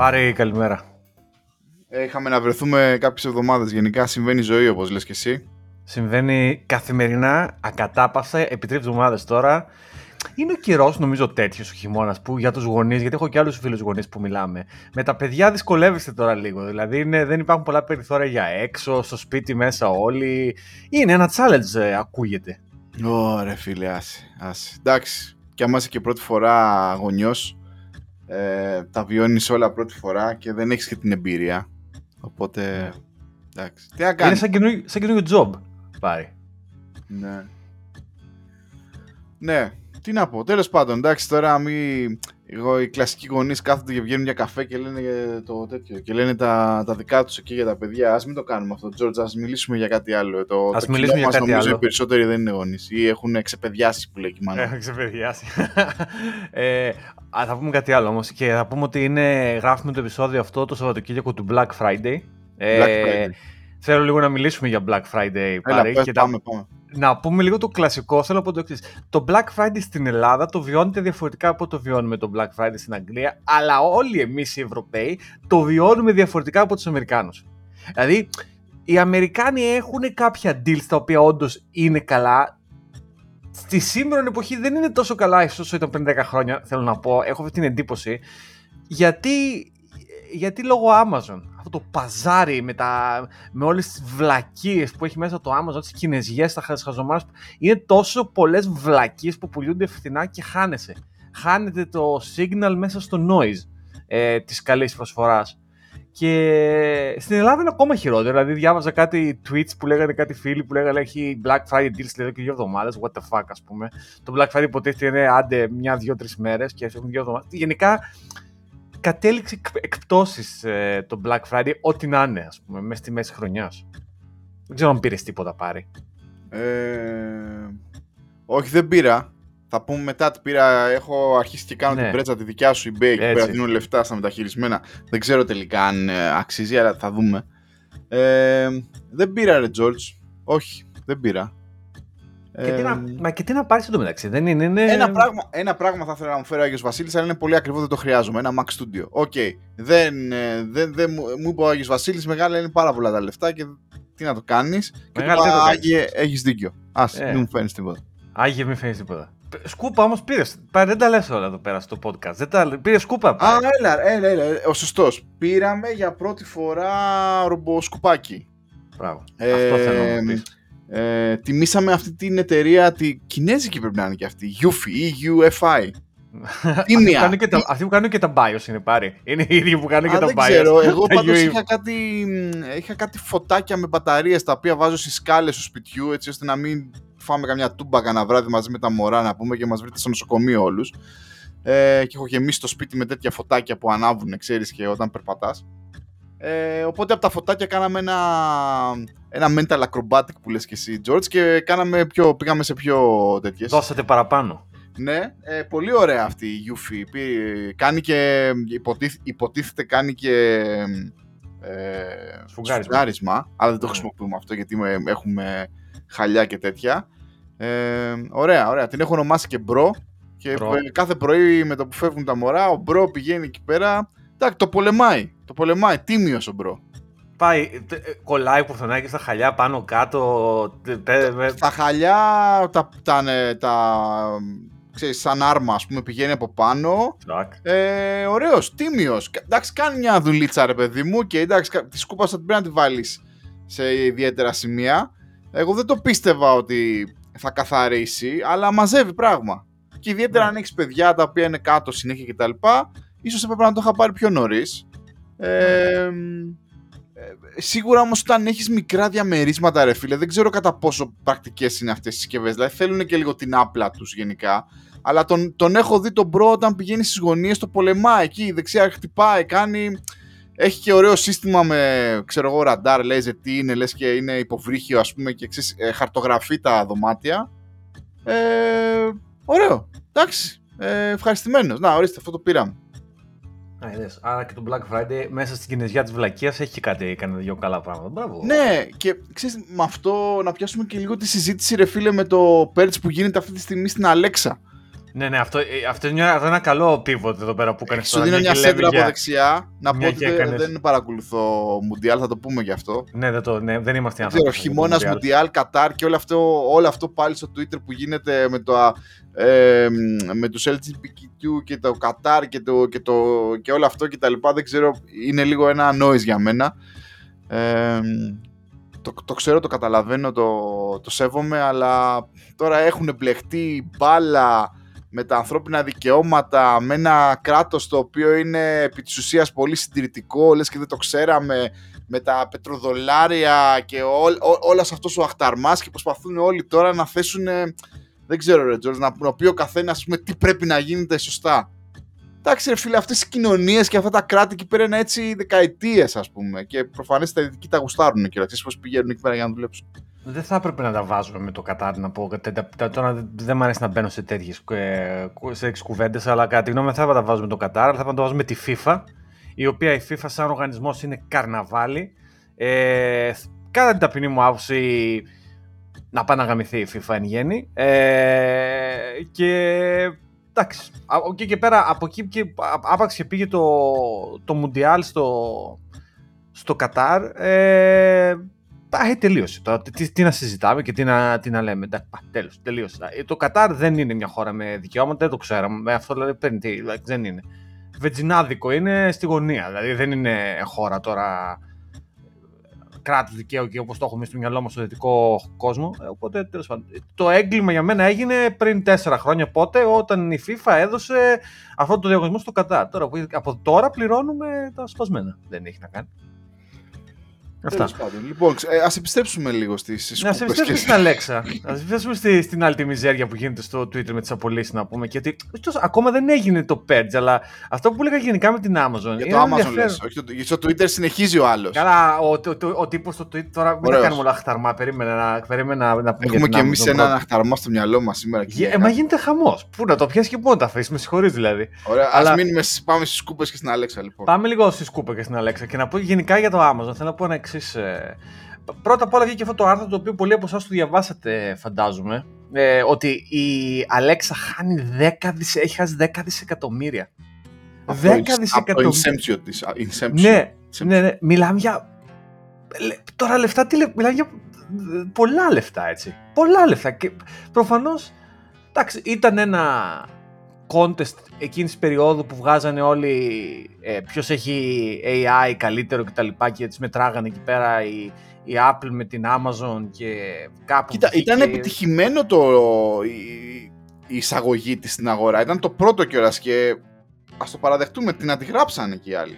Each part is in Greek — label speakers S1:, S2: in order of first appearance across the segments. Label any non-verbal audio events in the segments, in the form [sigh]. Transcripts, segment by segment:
S1: Πάρε καλημέρα.
S2: Ε, είχαμε να βρεθούμε κάποιες εβδομάδες. Γενικά συμβαίνει ζωή όπως λες και εσύ.
S1: Συμβαίνει καθημερινά, ακατάπαυσα, επί τρεις εβδομάδες τώρα. Είναι ο καιρός, νομίζω, τέτοιος ο χειμώνας που για τους γονείς, γιατί έχω και άλλους φίλους γονείς που μιλάμε. Με τα παιδιά δυσκολεύεστε τώρα λίγο. Δηλαδή είναι, δεν υπάρχουν πολλά περιθώρια για έξω, στο σπίτι μέσα όλοι. Είναι ένα challenge, ε, ακούγεται.
S2: Ωραία, φίλε, άσε, άσε. Εντάξει, και άμα είσαι και πρώτη φορά γονιός, ε, τα βιώνεις όλα πρώτη φορά και δεν έχεις και την εμπειρία. Οπότε. Εντάξει. Τι να
S1: κάνεις; Είναι σαν καινούριο, σαν καινούριο job, πάρει.
S2: Ναι. Ναι, τι να πω. Τέλος πάντων, εντάξει, τώρα μη. Εγώ, οι κλασικοί γονείς κάθονται και βγαίνουν για καφέ και λένε το τέτοιο. Και λένε τα, τα δικά τους εκεί για τα παιδιά. Α μην το κάνουμε αυτό, Τζόρτζ. Α μιλήσουμε για κάτι άλλο. Το,
S1: ας το μιλήσουμε για
S2: μας,
S1: κάτι
S2: νομίζω
S1: άλλο.
S2: Οι περισσότεροι δεν είναι γονείς ή έχουν ξεπεδιάσει που λέει η μάνα.
S1: Έχουν ξεπεδιάσει. ε, α, θα πούμε κάτι άλλο όμως. Και θα πούμε ότι είναι, γράφουμε το επεισόδιο αυτό το Σαββατοκύριακο του Black Friday.
S2: Black Friday.
S1: Θέλω λίγο να μιλήσουμε για Black Friday.
S2: Έλα,
S1: Πάρη,
S2: πες,
S1: και
S2: πάμε, πάμε.
S1: Να πούμε λίγο το κλασικό. Θέλω να πω το εξής. Το Black Friday στην Ελλάδα το βιώνετε διαφορετικά από το βιώνουμε το Black Friday στην Αγγλία, αλλά όλοι εμείς οι Ευρωπαίοι το βιώνουμε διαφορετικά από τους Αμερικάνους. Δηλαδή, οι Αμερικάνοι έχουν κάποια deals τα οποία όντως είναι καλά. Στη σήμερα εποχή δεν είναι τόσο καλά όσο ήταν πριν 10 χρόνια, θέλω να πω. Έχω αυτή την εντύπωση. Γιατί, γιατί λόγω Amazon. Αυτό το παζάρι με, τα, με όλες τις βλακίες που έχει μέσα το Amazon, τις κινέζιες, τα χαζομάρες. Είναι τόσο πολλές βλακίες που πουλούνται φθηνά και χάνεσαι. Χάνεται το signal μέσα στο noise ε, της καλής προσφοράς. Και στην Ελλάδα είναι ακόμα χειρότερο. Δηλαδή, διάβαζα κάτι tweets που λέγανε κάτι φίλοι που λέγανε έχει Black Friday deals λέει και δύο εβδομάδες. What the fuck, ας πούμε. Το Black Friday υποτίθεται είναι άντε μια, δύο, τρεις μέρες και έχουν δύο εβδομάδες. Γενικά, κατέληξε εκ, εκπτώσεις ε, το Black Friday, ό,τι να είναι, ας πούμε, μέσα στη μέση χρονιάς. Δεν ξέρω αν πήρες τίποτα πάρει.
S2: Ε, όχι, δεν πήρα. Θα πούμε μετά τι πήρα. Έχω αρχίσει και κάνω
S1: Ναι.
S2: την πρέτσα τη δικιά σου eBay εκεί
S1: Έτσι.
S2: πέρα. Δίνω λεφτά στα μεταχειρισμένα. Δεν ξέρω τελικά αν ε, αξίζει, αλλά θα δούμε. Ε, δεν πήρα, ρε George. Όχι, δεν πήρα.
S1: Και τι
S2: Ε,
S1: να, μα και τι να πάρεις εντωμεταξύ, δεν είναι. είναι...
S2: Ένα, πράγμα, ένα πράγμα θα ήθελα να μου φέρει ο Άγιος Βασίλης, αλλά είναι πολύ ακριβό, δεν το χρειάζομαι. Ένα Mac Studio. OK. Δεν, ε, δεν, δεν, μου μου είπε ο Άγιος Βασίλης, μεγάλε είναι πάρα πολλά τα λεφτά και τι να το κάνεις. Και του
S1: Μεγάλε,
S2: είπα,
S1: τι να το κάνεις.
S2: Άγιε, έχεις δίκιο. Ας,
S1: Ε.
S2: μην μου φέρνεις τίποτα.
S1: Άγιε, μην φέρει τίποτα. Σκούπα όμως πήρες. Δεν τα λες όλα εδώ πέρα στο podcast. Δεν τα... Πήρες σκούπα.
S2: Α,
S1: πάρε.
S2: έλα, έλα, έλα, ο σωστός. Πήραμε για πρώτη φορά ρομποσκουπάκι.
S1: Μπράβο.
S2: Ε,
S1: Αυτό θέλω να μου πεις.
S2: Ε, τιμήσαμε αυτή την εταιρεία, τη κινέζικη πρέπει να είναι και αυτή, Yufi, E-U-F-I. [laughs]
S1: Αυτοί που,
S2: Τίμια.
S1: κάνουν και τα, αυτοί που κάνουν και τα BIOS είναι πάρει. Είναι οι ίδιοι που κάνουν και
S2: Α,
S1: τα
S2: δεν
S1: BIOS.
S2: ξέρω, [laughs] εγώ
S1: Τα
S2: πάντως
S1: UAV.
S2: είχα κάτι, μ, είχα κάτι φωτάκια με μπαταρίες τα οποία βάζω στις σκάλες του σπιτιού έτσι ώστε να μην φάμε καμιά τούμπα κανένα βράδυ μαζί με τα μωρά να πούμε και μας βρείτε στο νοσοκομείο όλους. Ε, και έχω γεμίσει το σπίτι με τέτοια φωτάκια που ανάβουν, ξέρεις και όταν περπατάς. Ε, οπότε από τα φωτάκια κάναμε ένα, ένα mental acrobatic που λες και εσύ George και κάναμε πιο, πήγαμε σε πιο τέτοιες.
S1: Δώσατε παραπάνω.
S2: Ναι, ε, πολύ ωραία αυτή η Eufy. Πει- Κάνει και, υποτίθ, υποτίθεται κάνει και ε,
S1: Σφουγγάρισμα.
S2: σφουγγάρισμα, αλλά δεν το
S1: Ναι.
S2: χρησιμοποιούμε αυτό γιατί με- έχουμε χαλιά και τέτοια. Ε, ωραία, ωραία. Την έχω ονομάσει και bro και
S1: Bro.
S2: ε, κάθε πρωί με το που φεύγουν τα μωρά, ο bro πηγαίνει εκεί πέρα. Εντάξει, το πολεμάει. Το πολεμάει. Τίμιος ο bro.
S1: Πάει, τε- ε, κολλάει πουθενά και στα χαλιά πάνω κάτω. τε- τε- με-
S2: Τα χαλιά, τα, τα, τα, τα ξέρεις, σαν άρμα, ας πούμε, πηγαίνει από πάνω.
S1: Τσακ.
S2: Ε, ωραίος, τίμιος. Κα- Εντάξει, κάνει μια δουλίτσα, ρε παιδί μου, και εντάξει, κα- τη σκούπα θα την πρέπει να τη βάλεις σε ιδιαίτερα σημεία. Εγώ δεν το πίστευα ότι θα καθαρίσει, αλλά μαζεύει πράγμα. Και ιδιαίτερα
S1: Ναι.
S2: αν έχεις παιδιά τα οποία είναι κάτω συνέχεια κτλ. Ίσως έπρεπε να το είχα πάρει πιο νωρίς. Ε, ε, σίγουρα όμως όταν έχεις μικρά διαμερίσματα, ρε φίλε, δεν ξέρω κατά πόσο πρακτικές είναι αυτές οι συσκευές. Δηλαδή θέλουν και λίγο την άπλα τους γενικά. Αλλά τον, τον έχω δει τον bro όταν πηγαίνει στις γωνίες, το πολεμάει εκεί, δεξιά χτυπάει, κάνει. Έχει και ωραίο σύστημα με, ξέρω εγώ, ραντάρ, λέει τι είναι, λες και είναι υποβρύχιο, ας πούμε, και ξέρεις, ε, χαρτογραφεί τα δωμάτια. Ε, ωραίο, εντάξει, ε, ευχαριστημένος. Να, ορίστε, αυτό το πήραμε.
S1: Α, είδες. Άρα και το Black Friday μέσα στην κινέζια της βλακείας έχει και κάτι, έκανε δύο καλά πράγματα. Μπράβο.
S2: Ναι, και ξέρεις, με αυτό να πιάσουμε και λίγο τη συζήτηση, ρε φίλε, με το Perch που γίνεται αυτή τη στιγμή στην Αλέξα.
S1: Ναι, ναι, αυτό, ε, αυτό, είναι, αυτό είναι ένα καλό pivot εδώ πέρα που έκανε.
S2: Σου δίνω μια σέντρα από δεξιά. Να πω ότι
S1: έκανες...
S2: δεν παρακολουθώ Μουντιάλ, θα το πούμε γι' αυτό.
S1: Ναι, δεν, το, ναι, δεν είμαστε
S2: άνθρωποι. Ξέρω, χειμώνας Μουντιάλ, Κατάρ και όλο αυτό, όλο αυτό πάλι στο Twitter που γίνεται με, το, ε, με τους LGBTQ και το Κατάρ και, το, και, το, και όλο αυτό και τα λοιπά. Δεν ξέρω, είναι λίγο ένα noise για μένα. Ε, το, το ξέρω, το καταλαβαίνω, το, το σέβομαι, αλλά τώρα έχουν μπλεχτεί μπάλα με τα ανθρώπινα δικαιώματα, με ένα κράτος το οποίο είναι επί της ουσίας πολύ συντηρητικό, λες και δεν το ξέραμε, με τα πετροδολάρια και ό, ό, όλας αυτός ο αχταρμάς και προσπαθούν όλοι τώρα να θέσουν, δεν ξέρω ρε Τζόρτζ, να, πει ο καθένας πούμε, τι πρέπει να γίνεται σωστά. Εντάξει, ρε φίλε, αυτές οι κοινωνίες και αυτά τα κράτη εκεί πέρα είναι έτσι δεκαετίες, ας πούμε. Και προφανώ τα δυτικοί τα γουστάρουν και ξέρεις πώς πηγαίνουν εκεί πέρα για να δουλέψουν.
S1: Δεν θα έπρεπε να τα βάζουμε με το Κατάρ να πω. Τώρα δεν μου αρέσει να μπαίνω σε τέτοιες κουβέντες, αλλά κατά τη γνώμη μου θα έπρεπε να τα βάζουμε με το Κατάρ, αλλά θα έπρεπε να το βάζουμε με τη FIFA, η οποία η FIFA σαν οργανισμός είναι καρναβάλι. Ε, κατά την ταπεινή μου άποψη, να πάει να γαμηθεί η FIFA εν γέννη. Ε, και εντάξει, από εκεί και πέρα, από εκεί και άπαξ και πήγε το, το Μουντιάλ στο, στο Κατάρ, ε, ε, τελείωσε. Τώρα, τι, τι, να συζητάμε και τι να, τι να λέμε. τέλος, τελείωσε. Ε, το Κατάρ δεν είναι μια χώρα με δικαιώματα, δεν το ξέραμε. Αυτό δηλαδή παίρνει, δηλαδή, δεν είναι. Βετζινάδικο είναι στη γωνία, δηλαδή δεν είναι χώρα τώρα κράτου δικαίου και όπως το έχουμε στο μυαλό μας στο δυτικό κόσμο. Ε, οπότε τέλος πάντων. Το έγκλημα για μένα έγινε πριν τέσσερα χρόνια πότε, όταν η FIFA έδωσε αυτό το διαγωνισμό στο Κατάρ. Τώρα, από τώρα πληρώνουμε τα σπασμένα. Δεν έχει να κάνει.
S2: Αυτά. Λοιπόν, ε, ας επιστρέψουμε λίγο στις σκούπες.
S1: Α επιστρέψουμε στην Αλέξα. Α επιστρέψουμε στη, στην άλλη τη μιζέρια που γίνεται στο Twitter με τις απολύσεις να πούμε. Γιατί ακόμα δεν έγινε το Purge, αλλά αυτό που έλεγα γενικά με την Amazon.
S2: Για το Amazon λες. Όχι, στο Twitter συνεχίζει ο άλλος.
S1: Καλά, ο, ο, ο, ο τύπος στο Twitter. Τώρα μην τα κάνουμε όλα χταρμά. Περίμενα να, περίμενα να πούμε.
S2: Έχουμε κι εμείς ένα χταρμά στο μυαλό μας σήμερα.
S1: Ε, μα γίνεται χαμός. Πού να το πιάσεις και πού να τα αφήσεις. Με συγχωρείς δηλαδή.
S2: Ωραία, αλλά... μείνουμε, πάμε στις σκούπες και στην Αλέξα λοιπόν.
S1: Πάμε λίγο στις σκούπες και στην Αλέξα και να πω γενικά για το Amazon. Θέλω να πω ένα εξή ε, Πρώτα απ' όλα βγήκε αυτό το άρθρο το οποίο πολλοί από εσάς το διαβάσατε, φαντάζομαι. Ε, ότι η Αλέξα χάνει 10 δις... έχει χάσει 10 δισεκατομμύρια. 10
S2: δισεκατομμύρια. Από
S1: το Ναι, ναι, ναι, μιλάμε για. Τώρα λεφτά, τι λέ... μιλάμε για πολλά λεφτά έτσι. Πολλά λεφτά. Και προφανώς. Εντάξει, ήταν ένα contest εκείνης της περίοδου που βγάζανε όλοι ε, ποιος έχει AI καλύτερο κτλ. Και, και τις μετράγανε εκεί πέρα η, η Apple με την Amazon και κάπου...
S2: Κοίτα, ήταν επιτυχημένο το, η, η εισαγωγή της στην αγορά. Ήταν το πρώτο κιόλας και ας το παραδεχτούμε, την αντιγράψανε και οι άλλοι.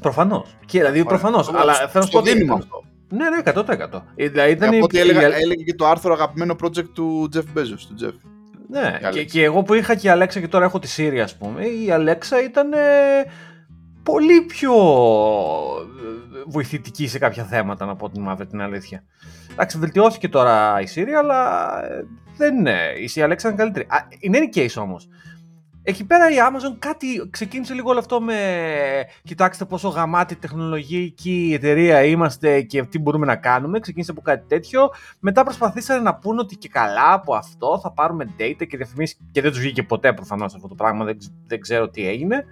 S1: Προφανώς. Και δηλαδή προφανώς. Αλλά θέλω να σου πω αυτό. Ναι, ναι, 100%. Ε, δηλαδή,
S2: ήταν από ό,τι έλεγε και το άρθρο αγαπημένο project του Jeff Bezos, του Jeff.
S1: Ναι, και, και, εγώ που είχα και η Αλέξα και τώρα έχω τη Siri, ας πούμε, η Αλέξα ήταν ε, πολύ πιο ε, βοηθητική σε κάποια θέματα, να πω την μαύρη την αλήθεια. Εντάξει, βελτιώθηκε τώρα η Siri, αλλά ε, δεν είναι. Η Αλέξα είναι καλύτερη. Είναι any case όμως. Εκεί πέρα η Amazon κάτι ξεκίνησε λίγο όλο αυτό με κοιτάξτε πόσο γαμάτη τεχνολογική εταιρεία είμαστε και τι μπορούμε να κάνουμε. Ξεκίνησε από κάτι τέτοιο. Μετά προσπαθήσανε να πούνε ότι και καλά από αυτό θα πάρουμε data και διαφημίσεις και δεν τους βγήκε ποτέ προφανώς αυτό το πράγμα, δεν, δεν ξέρω τι έγινε.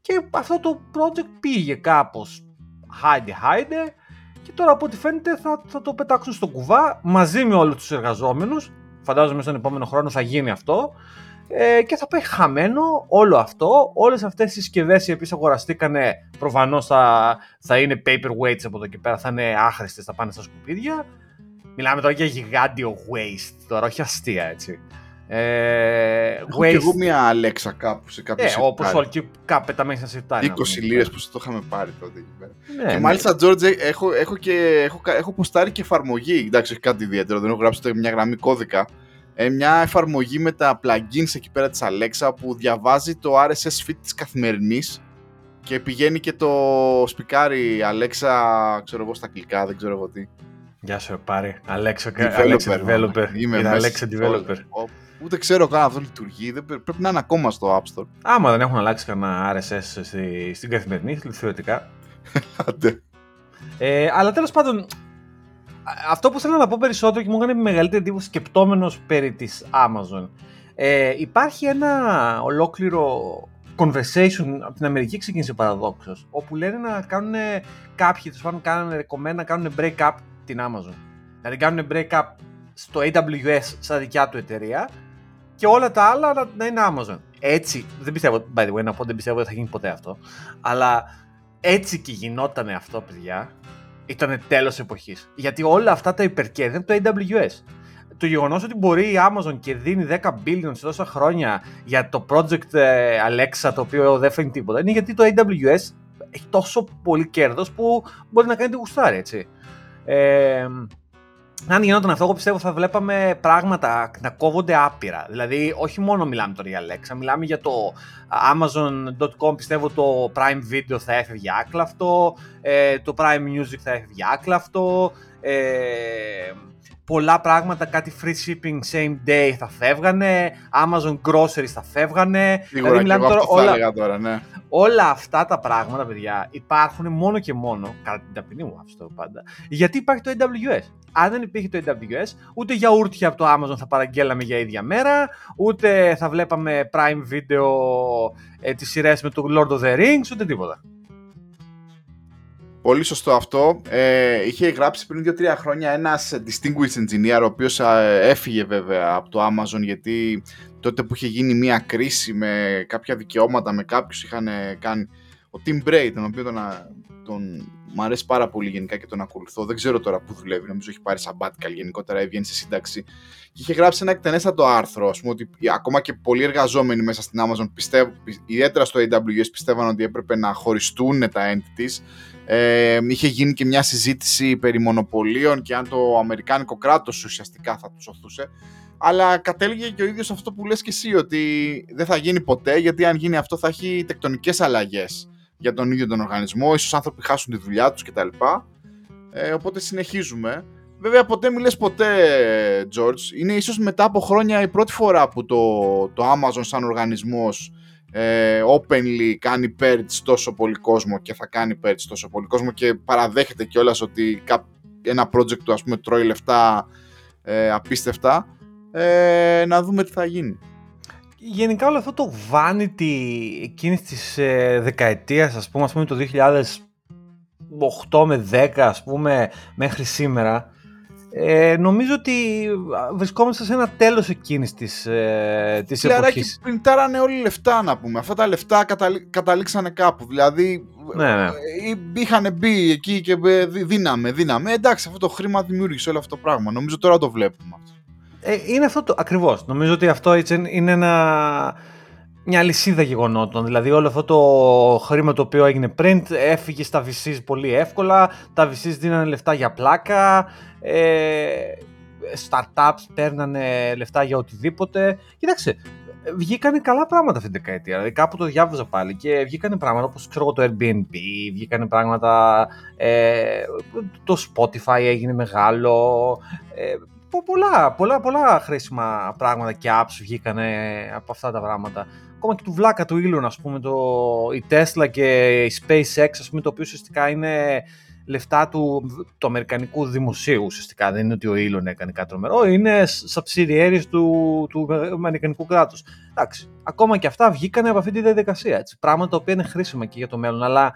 S1: Και αυτό το project πήγε κάπως χάιντε χάιντε και τώρα από ό,τι φαίνεται θα, θα το πετάξουν στο κουβά μαζί με όλους τους εργαζόμενους. Φαντάζομαι στον επόμενο χρόνο θα γίνει αυτό ε, και θα πάει χαμένο όλο αυτό. Όλες αυτές οι συσκευές οι οποίες αγοραστήκανε προφανώς θα, θα είναι paperweights από εδώ και πέρα, θα είναι άχρηστες, θα πάνε στα σκουπίδια. Μιλάμε τώρα για γιγάντιο waste, τώρα όχι αστεία έτσι.
S2: Ε, Έχω waste... και εγώ μια Αλέξα κάπου σε κάποιο
S1: ε, όπως όλοι και κάπου πεταμένη στα σιρτάρια.
S2: 20 λίρες που το είχαμε πάρει τότε εκεί πέρα. Ναι, και ναι. μάλιστα, George, έχω, έχω, και, έχω, έχω ποστάρει και εφαρμογή. Εντάξει, όχι κάτι ιδιαίτερο, δεν έχω γράψει μια γραμμή κώδικα ε, μια εφαρμογή με τα plugins εκεί πέρα της Alexa που διαβάζει το RSS feed της καθημερινής και πηγαίνει και το σπικάρει Alexa, ξέρω εγώ στα αγγλικά, δεν ξέρω εγώ τι.
S1: Γεια σου, πάρει. Alexa, Alexa developer.
S2: Είμαι Alexa developer. Ούτε ξέρω καν αυτό λειτουργεί. Δεν πρέπει να είναι ακόμα στο App Store.
S1: Άμα δεν έχουν αλλάξει κανένα RSS στη, στην καθημερινή, θεωρητικά.
S2: Άντε.
S1: ε, αλλά τέλος πάντων, αυτό που θέλω να πω περισσότερο και μου έκανε μεγαλύτερη εντύπωση σκεπτόμενος περί της Amazon. Ε, υπάρχει ένα ολόκληρο conversation από την Αμερική ξεκίνησε παραδόξως, όπου λένε να κάνουν κάποιοι, τους πάντων κάνουν να κάνουν break up την Amazon. Δηλαδή κάνουν break up στο AWS σαν δικιά του εταιρεία και όλα τα άλλα να είναι Amazon. Έτσι, δεν πιστεύω, by the way, να πω, δεν πιστεύω ότι θα γίνει ποτέ αυτό, αλλά έτσι και γινόταν αυτό, παιδιά, ήταν τέλος εποχής. Γιατί όλα αυτά τα υπερκέρδη το AWS το γεγονός ότι μπορεί η Amazon και δίνει 10 billion σε τόσα χρόνια για το project ε, Alexa το οποίο δεν φέρνει τίποτα είναι γιατί το AWS έχει τόσο πολύ κέρδος που μπορεί να κάνει τη γουστάρι, έτσι. Ε, αν γινόταν αυτό, εγώ πιστεύω θα βλέπαμε πράγματα να κόβονται άπειρα. Δηλαδή, όχι μόνο μιλάμε τώρα για Alexa, μιλάμε για το Amazon.com. Πιστεύω το Prime Video θα έφευγε άκλαυτο, ε, το Prime Music θα έφευγε άκλαυτο. Ε, πολλά πράγματα, κάτι free shipping same day θα φεύγανε, Amazon Groceries θα φεύγανε.
S2: Σίγουρα δηλαδή, και εγώ αυτό όλα, θα τώρα, ναι.
S1: Όλα αυτά τα πράγματα, παιδιά, υπάρχουν μόνο και μόνο, κατά την ταπεινή μου αυτό πάντα, γιατί υπάρχει το AWS. Αν δεν υπήρχε το AWS, ούτε γιαούρτια από το Amazon θα παραγγέλαμε για ίδια μέρα, ούτε θα βλέπαμε Prime Video ε, τις σειρές με το Lord of the Rings, ούτε τίποτα.
S2: Πολύ σωστό αυτό. Ε, είχε γράψει πριν 2-3 χρόνια ένας distinguished engineer, ο οποίος έφυγε βέβαια από το Amazon γιατί τότε που είχε γίνει μια κρίση με κάποια δικαιώματα με κάποιους είχαν κάνει ο Tim Bray, τον οποίο τον, τον μου αρέσει πάρα πολύ γενικά και τον ακολουθώ. Δεν ξέρω τώρα πού δουλεύει, νομίζω έχει πάρει sabbatical γενικότερα, έβγαινε σε σύνταξη. Και είχε γράψει ένα εκτενέστατο άρθρο, ας πούμε, ότι ακόμα και πολλοί εργαζόμενοι μέσα στην Amazon, πιστεύω, ιδιαίτερα στο AWS, πιστεύαν ότι έπρεπε να χωριστούν τα entities ε, είχε γίνει και μια συζήτηση περί μονοπωλίων και αν το αμερικάνικο κράτος ουσιαστικά θα τους οθούσε. Αλλά κατέληγε και ο ίδιος αυτό που λες και εσύ, ότι δεν θα γίνει ποτέ, γιατί αν γίνει αυτό θα έχει τεκτονικές αλλαγές για τον ίδιο τον οργανισμό, ίσως άνθρωποι χάσουν τη δουλειά τους κτλ. Ε, οπότε συνεχίζουμε. Βέβαια ποτέ μιλες ποτέ, George. Είναι ίσως μετά από χρόνια η πρώτη φορά που το, το Amazon σαν οργανισμός ε, openly κάνει purge τόσο πολύ κόσμο και θα κάνει purge τόσο πολύ κόσμο και παραδέχεται κιόλας ότι ένα project του ας πούμε τρώει λεφτά ε, απίστευτα ε, να δούμε τι θα γίνει.
S1: Γενικά όλο αυτό το vanity εκείνης της ε, δεκαετίας ας πούμε, ας πούμε το 2008 με 10 ας πούμε μέχρι σήμερα ε, νομίζω ότι βρισκόμαστε σε ένα τέλος εκείνης της, ε, της εποχής.
S2: πριντάρανε όλοι λεφτά να πούμε. Αυτά τα λεφτά καταλήξανε κάπου. Δηλαδή ναι, ναι. Ε, είχαν μπει εκεί και ε, δίναμε, δίναμε. Εντάξει, αυτό το χρήμα δημιούργησε όλο αυτό το πράγμα. Νομίζω τώρα το βλέπουμε αυτό.
S1: Ε, είναι αυτό το ακριβώς. Νομίζω ότι αυτό είναι ένα μια λυσίδα γεγονότων. Δηλαδή όλο αυτό το χρήμα το οποίο έγινε print έφυγε στα VCs πολύ εύκολα, τα VCs δίνανε λεφτά για πλάκα, ε, startups παίρνανε λεφτά για οτιδήποτε. Κοίταξε, βγήκανε καλά πράγματα αυτή την δεκαετία. Δηλαδή κάπου το διάβαζα πάλι και βγήκανε πράγματα όπως ξέρω το Airbnb, βγήκανε πράγματα, ε, το Spotify έγινε μεγάλο, ε, πολλά, πολλά, πολλά χρήσιμα πράγματα και apps βγήκανε από αυτά τα πράγματα. Ακόμα και του βλάκα του Elon, ας πούμε, το, η Tesla και η SpaceX, ας πούμε, το οποίο ουσιαστικά είναι λεφτά του, του Αμερικανικού δημοσίου ουσιαστικά, δεν είναι ότι ο Elon έκανε κάτι τρομερό, είναι subsidiaries του, του Αμερικανικού κράτους. Εντάξει, ακόμα και αυτά βγήκανε από αυτή τη διαδικασία, έτσι, πράγματα τα οποία είναι χρήσιμα και για το μέλλον, αλλά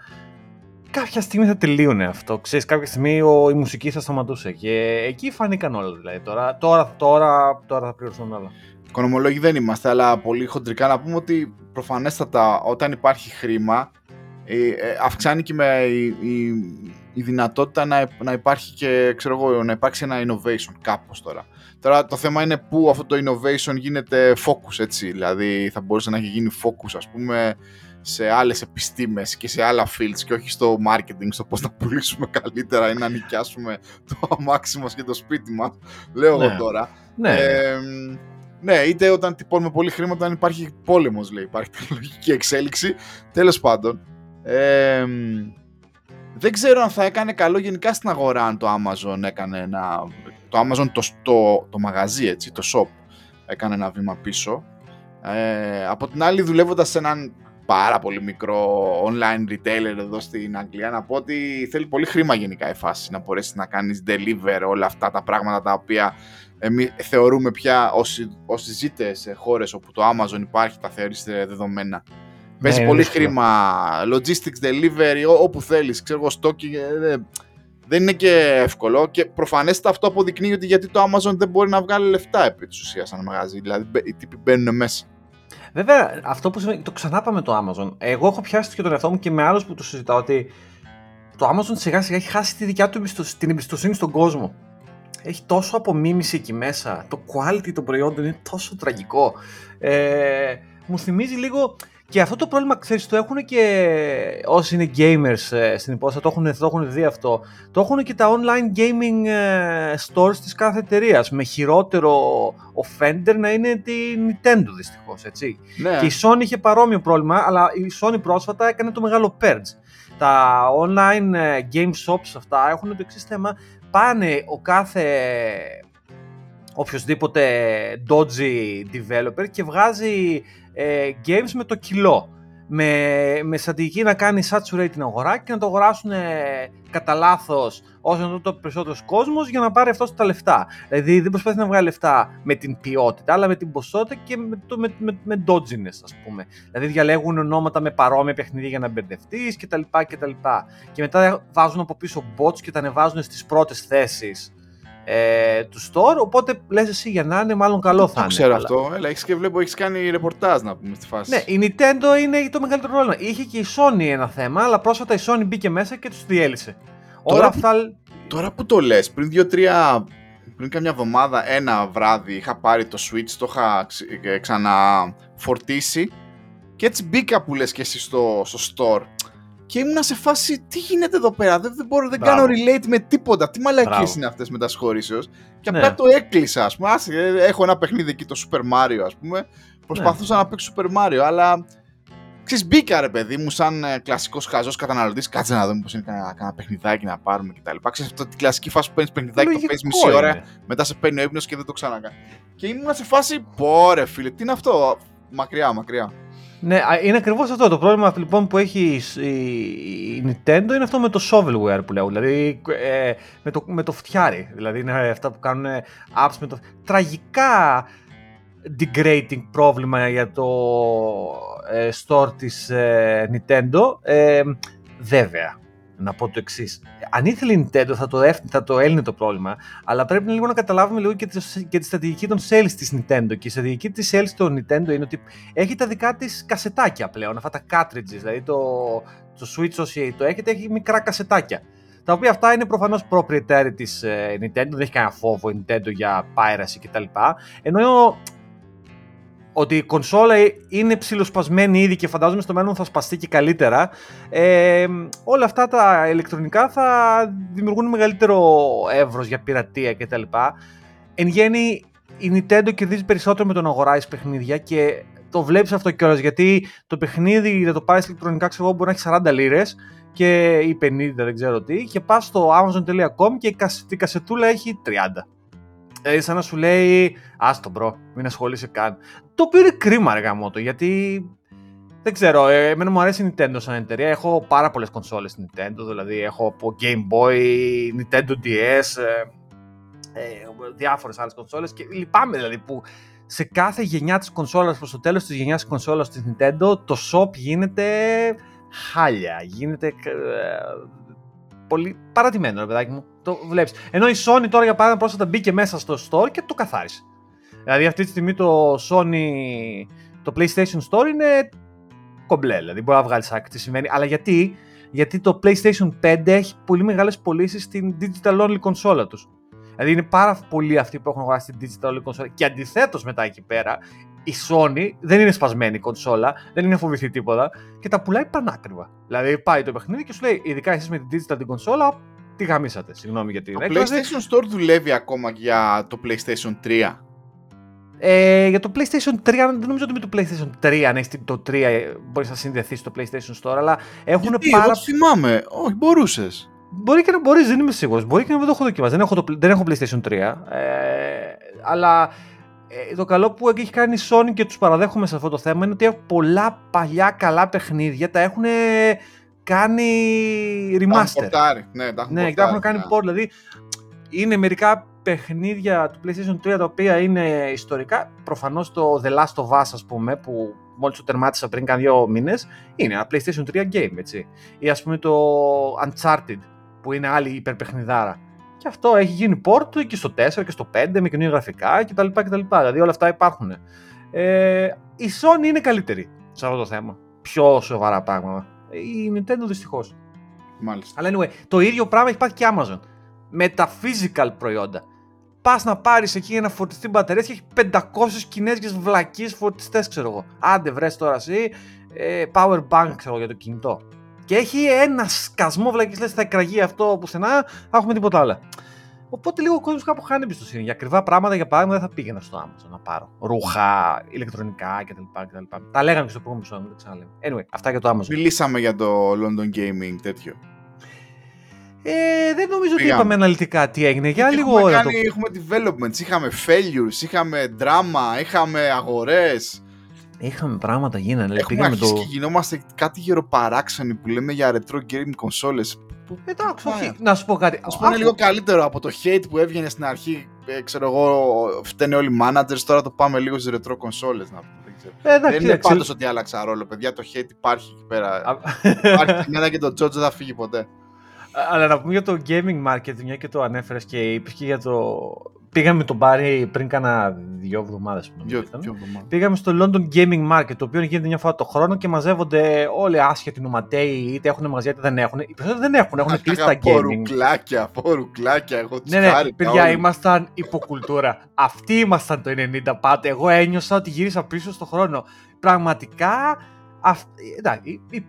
S1: κάποια στιγμή θα τελείωνε αυτό. Ξέρεις, κάποια στιγμή ο, η μουσική θα σταματούσε και εκεί φανήκαν όλα δηλαδή. Τώρα, τώρα, τώρα, τώρα θα πληρωθούν όλα.
S2: Οικονομολόγοι δεν είμαστε, αλλά πολύ χοντρικά να πούμε ότι προφανέστατα όταν υπάρχει χρήμα ε, ε, αυξάνει και με η, η, η δυνατότητα να, να υπάρχει και ξέρω εγώ, να υπάρξει ένα innovation κάπως τώρα. Τώρα το θέμα είναι που αυτό το innovation γίνεται focus έτσι, δηλαδή θα μπορούσε να έχει γίνει focus ας πούμε σε άλλες επιστήμες και σε άλλα fields και όχι στο marketing, στο πώς να πουλήσουμε καλύτερα ή να νοικιάσουμε το αμάξι μας και το σπίτι μας, λέω ναι. εγώ τώρα. Ναι. Ε, ναι, είτε όταν τυπώνουμε πολύ χρήματα, όταν υπάρχει πόλεμος, λέει, υπάρχει τεχνολογική εξέλιξη. Τέλος πάντων, ε, δεν ξέρω αν θα έκανε καλό γενικά στην αγορά αν το Amazon έκανε ένα... Το Amazon, το, το, το μαγαζί, έτσι, το shop, έκανε ένα βήμα πίσω. Ε, από την άλλη, δουλεύοντας σε έναν πάρα πολύ μικρό online retailer εδώ στην Αγγλία, να πω ότι θέλει πολύ χρήμα γενικά η φάση να μπορέσεις να κάνεις deliver όλα αυτά τα πράγματα τα οποία εμείς θεωρούμε πια όσοι, όσοι ζείτε σε χώρες όπου το Amazon υπάρχει τα θεωρείτε δεδομένα. Ναι, Παίζει πολύ χρήμα, logistics, delivery, όπου θέλεις, ξέρω εγώ, stocking, ε, δεν είναι και εύκολο και προφανέστατα αυτό αποδεικνύει ότι γιατί το Amazon δεν μπορεί να βγάλει λεφτά επί της ουσίας σαν μαγαζί, δηλαδή οι τύποι μπαίνουν μέσα.
S1: Βέβαια, αυτό που σημαίνει, το ξανά πάμε το Amazon. Εγώ έχω πιάσει και τον εαυτό μου και με άλλους που το συζητάω ότι το Amazon σιγά σιγά έχει χάσει τη δικιά του την εμπιστοσύνη στον κόσμο. Έχει τόσο απομίμηση εκεί μέσα. Το quality των προϊόντων είναι τόσο τραγικό. Ε, μου θυμίζει λίγο και αυτό το πρόβλημα, ξέρεις, το έχουν και όσοι είναι gamers ε, στην υπόθεση, το έχουν, το έχουν δει αυτό. Το έχουν και τα online gaming ε, stores της κάθε εταιρείας. με χειρότερο offender να είναι τη Nintendo δυστυχώς, έτσι. Ναι. Και η Sony είχε παρόμοιο πρόβλημα, αλλά η Sony πρόσφατα έκανε το μεγάλο purge. Τα online ε, game shops αυτά έχουν το εξής θέμα, πάνε ο κάθε οποιοδήποτε dodgy developer και βγάζει ε, games με το κιλό. Με, με στρατηγική να κάνει saturate την αγορά και να το αγοράσουν ε, κατά λάθος όσο να το περισσότερος κόσμος για να πάρει αυτό τα λεφτά. Δηλαδή δεν προσπαθεί να βγάλει λεφτά με την ποιότητα, αλλά με την ποσότητα και με, το, με, με, με dodginess, ας πούμε. Δηλαδή διαλέγουν ονόματα με παρόμοια παιχνίδια για να μπερδευτείς κτλ. Και, και μετά βάζουν από πίσω bots και τα ανεβάζουν στις πρώτες θέσεις ε, τους store. Οπότε λες εσύ για να είναι, μάλλον καλό θα είναι.
S2: Δεν ξέρω αυτό. Έλα, έχεις και βλέπω, έχεις κάνει ρεπορτάζ να πούμε στη φάση.
S1: Ναι, η Nintendo είναι το μεγαλύτερο πρόβλημα. Είχε και η Sony ένα θέμα, αλλά πρόσφατα η Sony μπήκε μέσα και τους διέλυσε.
S2: Τώρα, Όλα αυτά... τώρα που το λες, πριν δύο-τρία. Πριν καμιά εβδομάδα, ένα βράδυ είχα πάρει το Switch, το είχα ε, ξαναφορτίσει και έτσι μπήκα που λες και εσύ στο, στο store και ήμουν σε φάση, τι γίνεται εδώ πέρα, δεν, δεν μπορώ, δεν κάνω relate με τίποτα. Τι μαλακίες είναι αυτές με τα σχόλησεως. Και ναι. απλά το έκλεισα, ας πούμε. Ε, έχω ένα παιχνίδι εκεί, το Super Mario, ας πούμε. Προσπαθούσα ναι. να παίξω Super Mario, αλλά ξέρεις, μπήκα ρε παιδί μου σαν ε, κλασικός χαζός καταναλωτής, κάτσε να δούμε πως είναι κανένα, κανένα παιχνιδάκι να πάρουμε κτλ. Ξέρεις αυτή τη κλασική φάση που παίρνεις παιχνιδάκι, το παίζεις μισή ώρα, μετά σε παίρνει ο ύπνος και δεν το ξανακάνεις. Και ήμουν σε φάση, πόρε φίλε, τι είναι αυτό, μακριά, μακριά.
S1: Ναι, είναι ακριβώς αυτό. Το πρόβλημα λοιπόν που έχει η Nintendo είναι αυτό με το shovelware που λέω. Δηλαδή ε, με, το, με το φτιάρι. Δηλαδή είναι αυτά που κάνουν apps με το. Τραγικά degrading πρόβλημα για το ε, store της ε, Nintendo. Ε, βέβαια, να πω το εξής. Αν ήθελε η Nintendo θα το, θα το έλυνε το πρόβλημα, αλλά πρέπει λίγο να καταλάβουμε λίγο και τη, και τη στρατηγική των sales της Nintendo. Και η στρατηγική της sales των Nintendo είναι ότι έχει τα δικά της κασετάκια πλέον, αυτά τα cartridges. Δηλαδή το, το Switch όσοι το έχετε έχει μικρά κασετάκια. Τα οποία αυτά είναι προφανώς proprietary της ε, Nintendo, δεν έχει κανένα φόβο η Nintendo για piracy κτλ. Ενώ ότι η κονσόλα είναι ψηλοσπασμένη ήδη και φαντάζομαι στο μέλλον θα σπαστεί και καλύτερα. Ε, όλα αυτά τα ηλεκτρονικά θα δημιουργούν μεγαλύτερο εύρος για πειρατεία κτλ. Εν γέννη η Nintendo κερδίζει περισσότερο με το να αγοράζει παιχνίδια και το βλέπεις αυτό κιόλας γιατί το παιχνίδι για το πάρεις ηλεκτρονικά ξέρω εγώ μπορεί να έχει 40 λίρες και ή 50 δεν ξέρω τι και πας στο amazon.com και η κασετούλα έχει 30. Δηλαδή σαν να σου λέει άστο bro, μην ασχολείσαι καν. Το οποίο είναι κρίμα ρε γαμώτο, γιατί δεν ξέρω, ε, εμένα μου αρέσει η Nintendo σαν εταιρεία. Έχω πάρα πολλές κονσόλες στην Nintendo, δηλαδή έχω από Game Boy, Nintendo DS, ε, ε, διάφορες άλλες κονσόλες και λυπάμαι δηλαδή που σε κάθε γενιά της κονσόλας προς το τέλος της γενιάς της κονσόλας της Nintendo το shop γίνεται χάλια, γίνεται ε, πολύ παρατημένο ρε παιδάκι μου. Το βλέπεις. Ενώ η Sony τώρα για παράδειγμα πρόσφατα μπήκε μέσα στο store και το καθάρισε. Δηλαδή αυτή τη στιγμή το Sony, το PlayStation Store είναι κομπλέ, δηλαδή μπορεί να βγάλεις άκρη τι σημαίνει. Αλλά γιατί, γιατί το PlayStation 5 έχει πολύ μεγάλες πωλήσεις στην digital only κονσόλα τους. Δηλαδή είναι πάρα πολλοί αυτοί που έχουν αγοράσει την digital only κονσόλα και αντιθέτως μετά εκεί πέρα η Sony δεν είναι σπασμένη η κονσόλα, δεν είναι φοβηθεί τίποτα και τα πουλάει πανάκριβα. Δηλαδή πάει το παιχνίδι και σου λέει, ειδικά εσείς με την digital την κονσόλα, τι γαμίσατε. Συγγνώμη για την
S2: Το PlayStation Store δουλεύει ακόμα για το PlayStation 3.
S1: Ε, για το PlayStation 3, δεν νομίζω ότι με το PlayStation 3, αν έχεις το 3, μπορείς να συνδεθείς στο PlayStation Store, αλλά έχουν
S2: Γιατί,
S1: πάρα. Εγώ
S2: θυμάμαι, όχι, μπορούσες.
S1: Μπορεί και να μπορείς, δεν είμαι σίγουρος. Μπορεί και να μην το έχω δοκιμάσει. Δεν έχω, το, δεν έχω PlayStation 3. Ε, αλλά ε, το καλό που έχει κάνει η Sony και τους παραδέχομαι σε αυτό το θέμα είναι ότι πολλά παλιά καλά παιχνίδια τα έχουν κάνει remaster.
S2: Τα ναι, τα έχουν,
S1: ναι, τα έχουν κάνει ναι. port. Δηλαδή είναι μερικά παιχνίδια του PlayStation 3 τα οποία είναι ιστορικά. Προφανώς το The Last of Us ας πούμε που μόλις το τερμάτισα πριν κάνα δύο μήνες είναι ένα PlayStation 3 game έτσι. Ή ας πούμε το Uncharted που είναι άλλη υπερπαιχνιδάρα. Και αυτό έχει γίνει port και στο 4 και στο 5 με καινούργια γραφικά κτλ. κτλ. Δηλαδή όλα αυτά υπάρχουν. Ε, η Sony είναι καλύτερη σε αυτό το θέμα. Πιο σοβαρά πράγματα. Η Nintendo δυστυχώς.
S2: Μάλιστα.
S1: Αλλά anyway, το ίδιο πράγμα έχει πάθει και Amazon. Με τα physical προϊόντα. Πας να πάρεις εκεί ένα φορτιστή μπαταρίας και έχει 500 κινέζικες βλακίες φορτιστές, ξέρω εγώ. Άντε, βρες τώρα εσύ. Ε, power bank, ξέρω για το κινητό και έχει ένα σκασμό βλακή λες, θα εκραγεί αυτό πουθενά, θα έχουμε τίποτα άλλο. Οπότε λίγο ο κόσμος κάπου χάνει εμπιστοσύνη. Για ακριβά πράγματα, για παράδειγμα, δεν θα πήγαινα στο Amazon να πάρω ρούχα, ηλεκτρονικά κτλ. κτλ. Τα λέγαμε και στο προηγούμενο επεισόδιο, δεν ξαναλέμε. Anyway, αυτά για το Amazon.
S2: Μιλήσαμε για το London Gaming τέτοιο.
S1: Ε, δεν νομίζω ότι είπαμε αναλυτικά τι έγινε. Για
S2: έχουμε
S1: λίγο ώρα.
S2: Κάνει, το... Έχουμε developments, είχαμε failures, είχαμε drama, είχαμε αγορές.
S1: Είχαμε πράγματα γίνανε.
S2: Έχουμε αρχίσει το... και γινόμαστε κάτι γεροπαράξενοι που λέμε για retro gaming consoles.
S1: Εντάξει, όχι. Να σου πω κάτι.
S2: Α πούμε λίγο καλύτερο από το hate που έβγαινε στην αρχή. Ε, ξέρω εγώ, φταίνε όλοι οι managers. Τώρα το πάμε λίγο στις retro consoles να πούμε. Ε, εντάξει, δεν είναι πάντως ότι άλλαξα ρόλο, παιδιά. Το hate υπάρχει εκεί πέρα. υπάρχει μια και το George δεν θα φύγει ποτέ.
S1: Αλλά να πούμε για το gaming market, μια και το ανέφερες και είπες και για το Πήγαμε με τον Μπάρι πριν κάνα δύο εβδομάδες. Πήγαμε στο London Gaming Market, το οποίο γίνεται μια φορά το χρόνο και μαζεύονται όλοι άσχετοι νοματέοι, είτε έχουν μαζί είτε δεν έχουν. Οι περισσότεροι δεν έχουν, έχουν κλείσει τα gaming.
S2: Πορουκλάκια, πορουκλάκια, εγώ
S1: Ναι, ναι, παιδιά, ήμασταν υποκουλτούρα. Αυτοί ήμασταν το 90 πάτε. Εγώ ένιωσα ότι γύρισα πίσω στο χρόνο. Πραγματικά. Αυ... Εντάξει, η,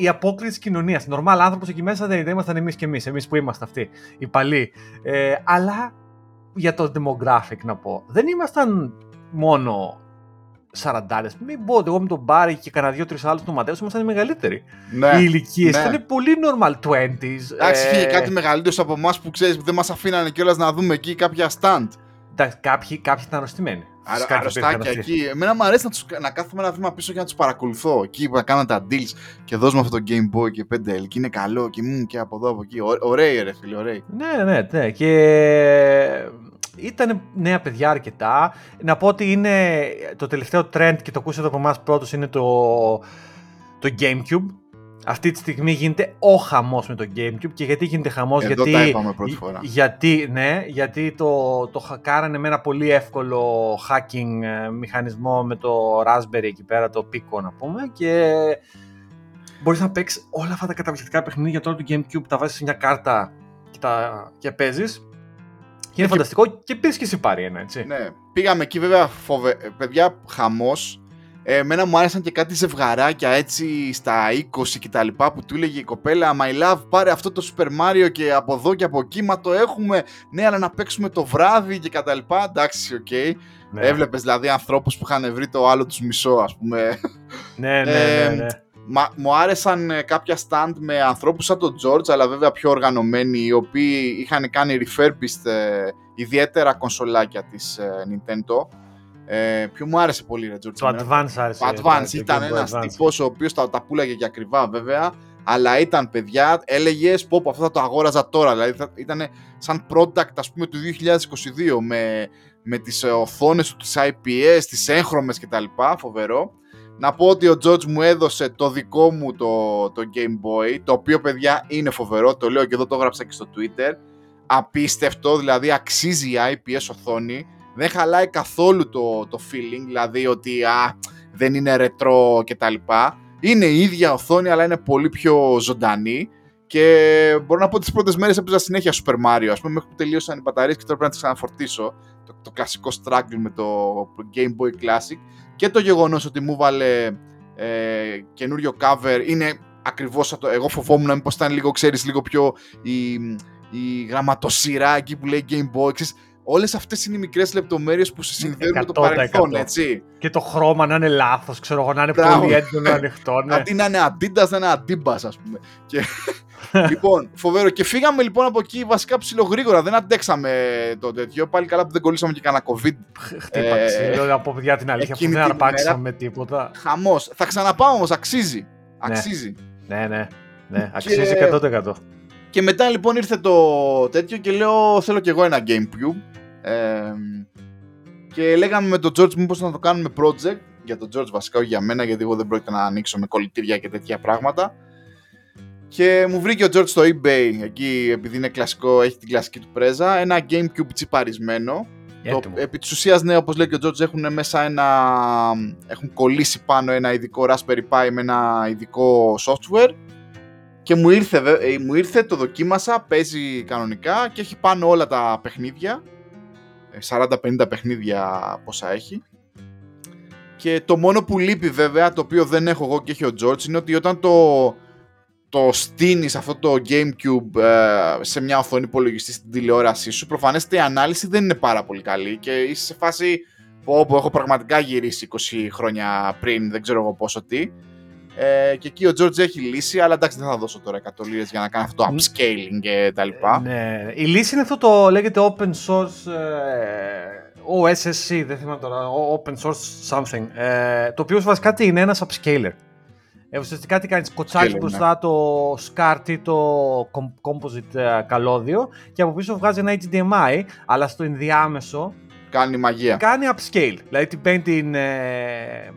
S1: η απόκριση της κοινωνίας. Νορμάλ άνθρωπος εκεί μέσα δεν ήμασταν εμείς και εμείς, εμείς που είμαστε αυτοί, οι παλιοί. Ε, αλλά για το demographic να πω. Δεν ήμασταν μόνο σαραντάρες. Μην πω ότι εγώ με τον Μπάρι και κανένα δύο-τρει άλλους νοματέου ήμασταν οι μεγαλύτεροι. Ναι, οι ηλικίες ναι. ήταν πολύ normal 20s.
S2: Εντάξει, ε... κάτι μεγαλύτερος από εμάς που ξέρεις που δεν μας αφήνανε κιόλας να δούμε εκεί κάποια stand.
S1: Εντάξει, κάποιοι, κάποιοι ήταν αρρωστημένοι.
S2: Αρα, αρρωστάκια εκεί. Εμένα μου αρέσει να, τους, να κάθομαι ένα βήμα πίσω και να τους παρακολουθώ. Εκεί που έκανα τα deals και δώσουμε αυτό το Game Boy και 5L και είναι καλό και μου και από εδώ από εκεί. Ωραίοι ρε φίλοι, ωραίοι.
S1: Ναι, ναι, ναι. Και ήταν νέα παιδιά αρκετά. Να πω ότι είναι το τελευταίο trend και το ακούσατε από εμάς πρώτος είναι το, το Gamecube. Αυτή τη στιγμή γίνεται ο χαμός με το Gamecube και γιατί γίνεται χαμός, γιατί.
S2: Τα είπαμε πρώτη φορά.
S1: Γιατί, ναι, γιατί το, το χακάρανε με ένα πολύ εύκολο hacking ε, μηχανισμό με το Raspberry εκεί πέρα, το Pico να πούμε. Και μπορείς να παίξεις όλα αυτά τα καταπληκτικά παιχνίδια τώρα του Gamecube, τα βάζεις σε μια κάρτα και, τα... και παίζεις. Και είναι φανταστικό και πήρε και εσύ πάρει ένα, έτσι.
S2: Ναι. Πήγαμε εκεί, βέβαια, φοβε... παιδιά, χαμός. Ε, εμένα μου άρεσαν και κάτι ζευγαράκια έτσι στα 20 και τα λοιπά που του έλεγε η κοπέλα My love πάρε αυτό το Super Mario και από εδώ και από εκεί μα το έχουμε ναι αλλά να παίξουμε το βράδυ και τα λοιπά εντάξει OK okay. ναι. έβλεπες δηλαδή ανθρώπους που είχαν βρει το άλλο τους μισό ας πούμε
S1: ναι ναι ναι, ναι.
S2: Μα, μου άρεσαν ε, κάποια stand με ανθρώπους σαν τον George, αλλά βέβαια πιο οργανωμένοι, οι οποίοι είχαν κάνει refurbished ε, ιδιαίτερα κονσολάκια της ε, Nintendo. Ε, ποιο μου άρεσε πολύ, ρε George.
S1: Το Advance άρεσε.
S2: Το Advance ήταν ένας τύπος ο οποίος τα, τα πουλάγε για ακριβά βέβαια, αλλά ήταν παιδιά, έλεγες πω, πω αυτό θα το αγόραζα τώρα. Δηλαδή ήταν σαν product, ας πούμε, του 2022 με, με τις οθόνες του, τις IPS, τις έγχρωμες κτλ. Φοβερό. Να πω ότι ο George μου έδωσε το δικό μου το, το Game Boy, το οποίο παιδιά είναι φοβερό, το λέω και εδώ το έγραψα και στο Twitter. Απίστευτο, δηλαδή αξίζει η IPS οθόνη, δεν χαλάει καθόλου το, το feeling, δηλαδή ότι α, δεν είναι ρετρό κτλ. Είναι η ίδια οθόνη, αλλά είναι πολύ πιο ζωντανή. Και μπορώ να πω ότι τις πρώτες μέρες έπαιζα συνέχεια Super Mario. Α πούμε, μέχρι που τελείωσαν οι μπαταρίες και τώρα πρέπει να τις ξαναφορτίσω. Το, το κλασικό struggle με το Game Boy Classic και το γεγονός ότι μου βάλε ε, καινούριο cover είναι ακριβώς αυτό. Εγώ φοβόμουν να μήπως ήταν λίγο, ξέρεις, λίγο πιο η, η γραμματοσυρά εκεί που λέει Game Boy. Ξέρεις, όλες αυτές είναι οι μικρές λεπτομέρειες που σε συνδέουν με το παρελθόν, έτσι.
S1: Και το χρώμα να είναι λάθος, ξέρω εγώ, να είναι πολύ έντονο ανοιχτό. Ναι.
S2: Αντί να είναι Adidas, να είναι Adidas, ας πούμε. Και [laughs] λοιπόν, φοβερό. Και φύγαμε λοιπόν από εκεί βασικά ψιλογρήγορα. Δεν αντέξαμε το τέτοιο. Πάλι καλά που δεν κολλήσαμε και κανένα COVID.
S1: Χτύπα
S2: Ε,
S1: ξύλο, από παιδιά την αλήθεια, που
S2: εκείνη
S1: δεν
S2: τη
S1: αρπάξαμε
S2: μέρα-
S1: με τίποτα.
S2: Χαμός. Θα ξαναπάω όμως, αξίζει. Αξίζει.
S1: Ναι, ναι, ναι, αξίζει 100%.
S2: Και μετά λοιπόν ήρθε το τέτοιο και λέω θέλω κι εγώ ένα Gamecube. Ε, και λέγαμε με τον George μήπως να το κάνουμε project για τον George βασικά, όχι για μένα γιατί εγώ δεν πρόκειται να ανοίξω με κολλητήρια και τέτοια πράγματα. Και μου βρήκε ο George στο eBay, εκεί επειδή είναι κλασικό, έχει την κλασική του πρέζα, ένα Gamecube τσιπαρισμένο. Το,
S1: Έτοιμο.
S2: επί της ουσίας, ναι, όπως λέει και ο George, έχουν μέσα ένα... έχουν κολλήσει πάνω ένα ειδικό Raspberry Pi με ένα ειδικό software και μου ήρθε, βε- ε, μου ήρθε, το δοκίμασα, παίζει κανονικά και έχει πάνω όλα τα παιχνίδια. Ε, 40-50 παιχνίδια πόσα έχει. Και το μόνο που λείπει βέβαια, το οποίο δεν έχω εγώ και έχει ο George, είναι ότι όταν το, το στείνεις αυτό το Gamecube ε, σε μια οθόνη υπολογιστής στην τηλεόρασή σου, προφανέστε η ανάλυση δεν είναι πάρα πολύ καλή και είσαι σε φάση που όπου έχω πραγματικά γυρίσει 20 χρόνια πριν, δεν ξέρω εγώ πόσο τι. Ε, και εκεί ο George έχει λύσει, αλλά εντάξει δεν θα δώσω τώρα 100 λίρες για να κάνω αυτό το
S1: Μ.
S2: upscaling και τα λοιπά.
S1: Ναι, η λύση είναι αυτό το λέγεται open source ε, OSSC, δεν θυμάμαι τώρα, ο- open source something, ε, το οποίο βασικά τι είναι ένας upscaler. Ε, ουσιαστικά τι κάνεις, κοτσάκι
S2: Scaler,
S1: μπροστά το SCART ή το com- composite ε, καλώδιο και από πίσω βγάζει ένα HDMI, αλλά στο ενδιάμεσο
S2: Κάνει μαγεία.
S1: κάνει upscale. Δηλαδή την παίρνει την, ε,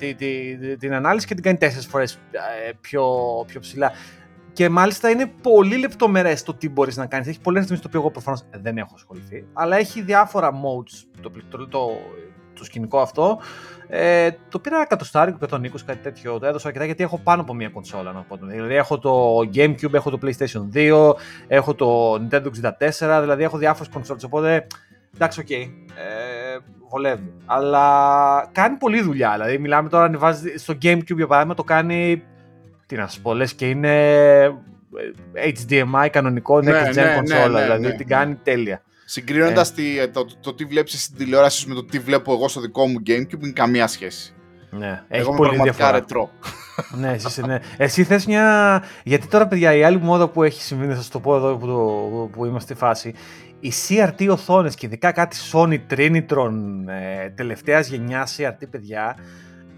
S1: τη- τη- την ανάλυση και την κάνει τέσσερις φορές ε, πιο, πιο ψηλά. Και μάλιστα είναι πολύ λεπτομερές το τι μπορείς να κάνεις. Έχει πολλές ρυθμίσεις το οποίο εγώ προφανώς δεν έχω ασχοληθεί. Αλλά έχει διάφορα modes το, το, το, το σκηνικό αυτό. Ε, το πήρα εκατοστάρικο, 120, κάτι τέτοιο. Το έδωσα αρκετά γιατί έχω πάνω από μία κονσόλα. Να πω. Δηλαδή έχω το Gamecube, έχω το PlayStation 2, έχω το Nintendo 64, δηλαδή έχω διάφορες κονσόλες. Οπότε εντάξει, οκ. Ε, βολεύει. Αλλά κάνει πολλή δουλειά. Δηλαδή, μιλάμε τώρα, ανεβάζει στο Gamecube για παράδειγμα, το κάνει. Τι να σας πω, λες και είναι ε, HDMI κανονικό,
S2: Ναι,
S1: next gen
S2: ναι, ναι,
S1: κονσόλα.
S2: ναι,
S1: δηλαδή
S2: ναι,
S1: την
S2: ναι.
S1: κάνει τέλεια.
S2: Συγκρίνοντας
S1: Ε.
S2: το, το, το τι βλέπεις στην τηλεόραση σου με το τι βλέπω εγώ στο δικό μου Gamecube, είναι καμία σχέση.
S1: Ναι, έχει
S2: εγώ είμαι
S1: πολύ
S2: πραγματικά
S1: διαφορά.
S2: ρετρό.
S1: ναι, εσύ, είσαι, ναι. Εσύ θες μια... Γιατί τώρα, παιδιά, η άλλη μόδα που έχει συμβεί, θα σας το πω εδώ που, το, που είμαστε στη φάση, οι CRT οθόνες και ειδικά κάτι Sony Trinitron ε, τελευταίας γενιάς CRT, παιδιά,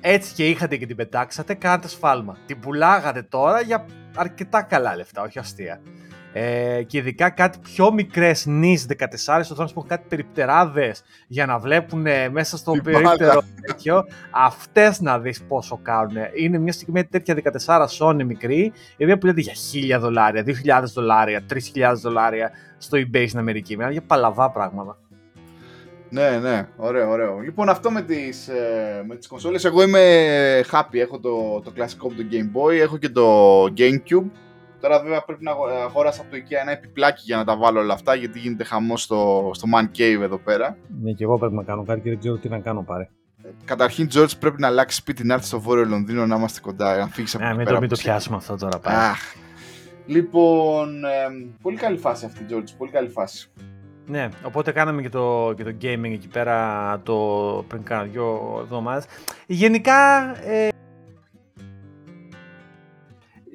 S1: έτσι και είχατε και την πετάξατε, κάνατε σφάλμα. Την πουλάγατε τώρα για αρκετά καλά λεφτά, όχι αστεία. Ε, και ειδικά κάτι πιο μικρές νης 14 οθόνες που έχουν κάτι περιπτεράδες για να βλέπουν μέσα στο
S2: Τι
S1: περίπτερο
S2: μάλα.
S1: τέτοιο, αυτές να δεις πόσο κάνουν. Είναι μια συγκεκριμένη τέτοια 14 Sony μικρή, η οποία πουλιέται για 1000 δολάρια, 2000 δολάρια, 3000 δολάρια στο eBay στην Αμερική. Μιλάμε για παλαβά πράγματα.
S2: Ναι, ναι, ωραίο, ωραίο. Λοιπόν, αυτό με τις, ε, με τις κονσόλες, εγώ είμαι happy. Έχω το, το κλασικό από το Game Boy, έχω και το GameCube. Τώρα βέβαια πρέπει να αγο- αγόρασα από το IKEA ένα επιπλάκι για να τα βάλω όλα αυτά, γιατί γίνεται χαμός στο, στο Man Cave εδώ πέρα.
S1: Ναι, και εγώ πρέπει να κάνω κάτι και δεν ξέρω τι να κάνω πάρε.
S2: Καταρχήν, George, πρέπει να αλλάξει σπίτι, να έρθει στο βόρειο Λονδίνο, να είμαστε κοντά, να φύγεις από
S1: Ναι,
S2: εκεί
S1: μην
S2: πέρα
S1: το, μην το
S2: που
S1: πιάσουμε αυτό τώρα
S2: είσαι.
S1: πάλι.
S2: Αχ. Λοιπόν, ε, πολύ καλή φάση αυτή, George, πολύ καλή φάση.
S1: Ναι, οπότε κάναμε και το, και το gaming εκεί πέρα το, πριν κάνα δύο εβδομάδες. Γενικά, ε, ναι,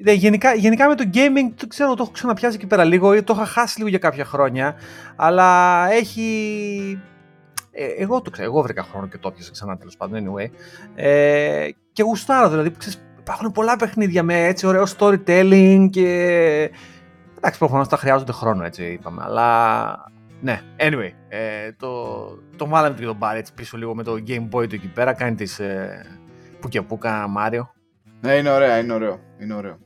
S1: γενικά, γενικά με το gaming, το ξέρω, το έχω ξαναπιάσει εκεί πέρα λίγο, το είχα χάσει λίγο για κάποια χρόνια, αλλά έχει... Ε, εγώ το ξέρω, εγώ βρήκα χρόνο και το έπιασα ξανά τέλος πάντων, anyway. Ε, και γουστάρω δηλαδή, ξέρεις, υπάρχουν πολλά παιχνίδια με έτσι ωραίο storytelling και... Εντάξει, προφανώς τα χρειάζονται χρόνο, έτσι είπαμε, αλλά ναι, anyway, ε, το, το βάλαμε και τον Barry έτσι πίσω λίγο με το Game Boy του εκεί πέρα, κάνει τις ε, πουκια πουκα Μάριο.
S2: Ναι, είναι ωραία, είναι ωραίο, είναι ωραίο.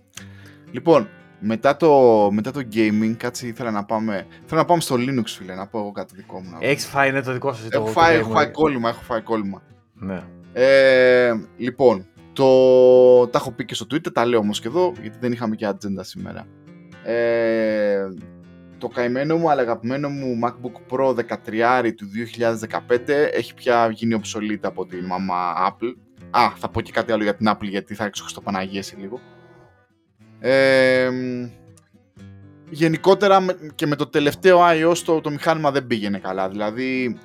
S2: Λοιπόν, μετά το, μετά το gaming, κάτσε ήθελα να πάμε, θέλω να πάμε στο Linux, φίλε, να πω εγώ κάτι δικό μου. να πω.
S1: Έχεις φάει, είναι το δικό σου. το-
S2: Έχω
S1: το
S2: φάει,
S1: Game
S2: έχω
S1: Boy.
S2: φάει κόλλημα, έχω φάει κόλλημα.
S1: Ναι.
S2: Ε, λοιπόν, το, τα έχω πει και στο Twitter, τα λέω όμως και εδώ, γιατί δεν είχαμε και ατζέντα σήμερα. Ε, το καημένο μου, αλλά αγαπημένο μου MacBook Pro 13 του 2015 έχει πια γίνει obsolete από τη μαμά Apple. Α, θα πω και κάτι άλλο για την Apple, γιατί θα έξω στο Παναγία σε λίγο. Ε, γενικότερα με- και με το τελευταίο iOS το, το μηχάνημα δεν πήγαινε καλά. Δηλαδή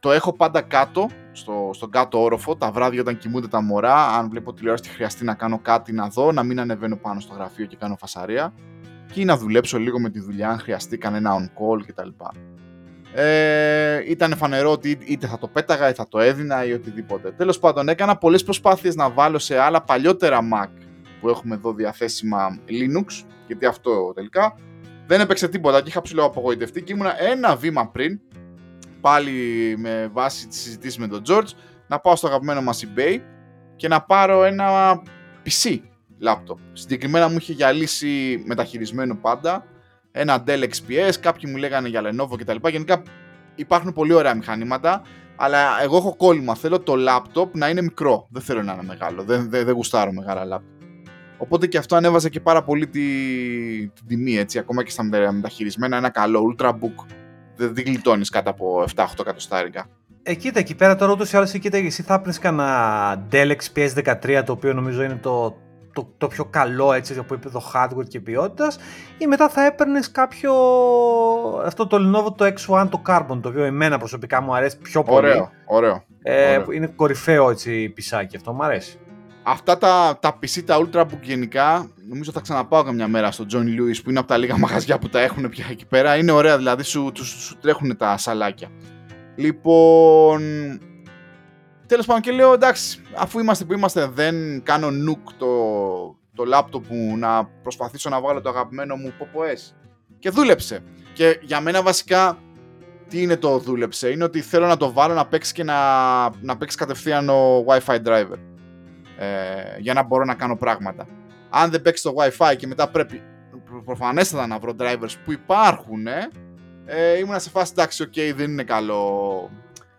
S2: το έχω πάντα κάτω, στο, στον κάτω όροφο, τα βράδια όταν κοιμούνται τα μωρά. Αν βλέπω τηλεόραση και χρειαστεί να κάνω κάτι να δω, να μην ανεβαίνω πάνω στο γραφείο και κάνω φασαρία. και να δουλέψω λίγο με τη δουλειά αν χρειαστεί κανένα on-call κτλ. Ε, ήταν φανερό ότι είτε θα το πέταγα ή θα το έδινα ή οτιδήποτε. Τέλος πάντων έκανα πολλές προσπάθειες να βάλω σε άλλα παλιότερα Mac που έχουμε εδώ διαθέσιμα Linux, γιατί αυτό τελικά δεν έπαιξε τίποτα και είχα ψηλό απογοητευτεί και ήμουνα ένα βήμα πριν, πάλι με βάση τη συζητήση με τον George, να πάω στο αγαπημένο μας eBay και να πάρω ένα PC laptop. Συγκεκριμένα μου είχε γυαλίσει μεταχειρισμένο πάντα, ένα Dell XPS, κάποιοι μου λέγανε για Lenovo κτλ. Γενικά υπάρχουν πολύ ωραία μηχανήματα, αλλά εγώ έχω κόλλημα. Θέλω το laptop να είναι μικρό. Δεν θέλω να είναι μεγάλο. Δεν, δεν, δεν γουστάρω μεγάλα laptop. Οπότε και αυτό ανέβαζε και πάρα πολύ τη, την τιμή, έτσι, ακόμα και στα μεταχειρισμένα. Ένα καλό Ultrabook. Δεν, δεν γλιτώνεις κάτω από 7-8 εκατοστάρικα.
S1: Ε, κοίτα, εκεί πέρα τώρα ούτως ή άλλως, κοίτα, εσύ θα έπαιρνες κανένα Dell XPS 13, το οποίο νομίζω είναι το, το, το πιο καλό έτσι από επίπεδο hardware και ποιότητας, ή μετά θα έπαιρνες κάποιο. αυτό το Lenovo το X1 το Carbon, το οποίο εμένα προσωπικά μου αρέσει πιο πολύ.
S2: Ωραίο, ωραίο.
S1: Ε, ωραίο. Είναι κορυφαίο έτσι πισάκι, αυτό μου αρέσει.
S2: Αυτά τα, τα PC, τα Ultrabook γενικά, νομίζω θα ξαναπάω καμιά μέρα στο John Lewis που είναι από τα λίγα [laughs] μαγαζιά που τα έχουν πια εκεί πέρα. Είναι ωραία, δηλαδή σου, σου, σου τρέχουν τα σαλάκια. Λοιπόν, τέλος πάντων και λέω εντάξει, αφού είμαστε που είμαστε, δεν κάνω νουκ το, το laptop μου να προσπαθήσω να βγάλω το αγαπημένο μου Popo S. Και δούλεψε. Και για μένα βασικά τι είναι το δούλεψε, είναι ότι θέλω να το βάλω να παίξει και να, να παίξει κατευθείαν ο Wi-Fi driver. Ε, για να μπορώ να κάνω πράγματα. Αν δεν παίξει το Wi-Fi και μετά πρέπει προφανέστατα να βρω drivers που υπάρχουν, ε, ε, ήμουν σε φάση εντάξει, ok, δεν είναι καλό.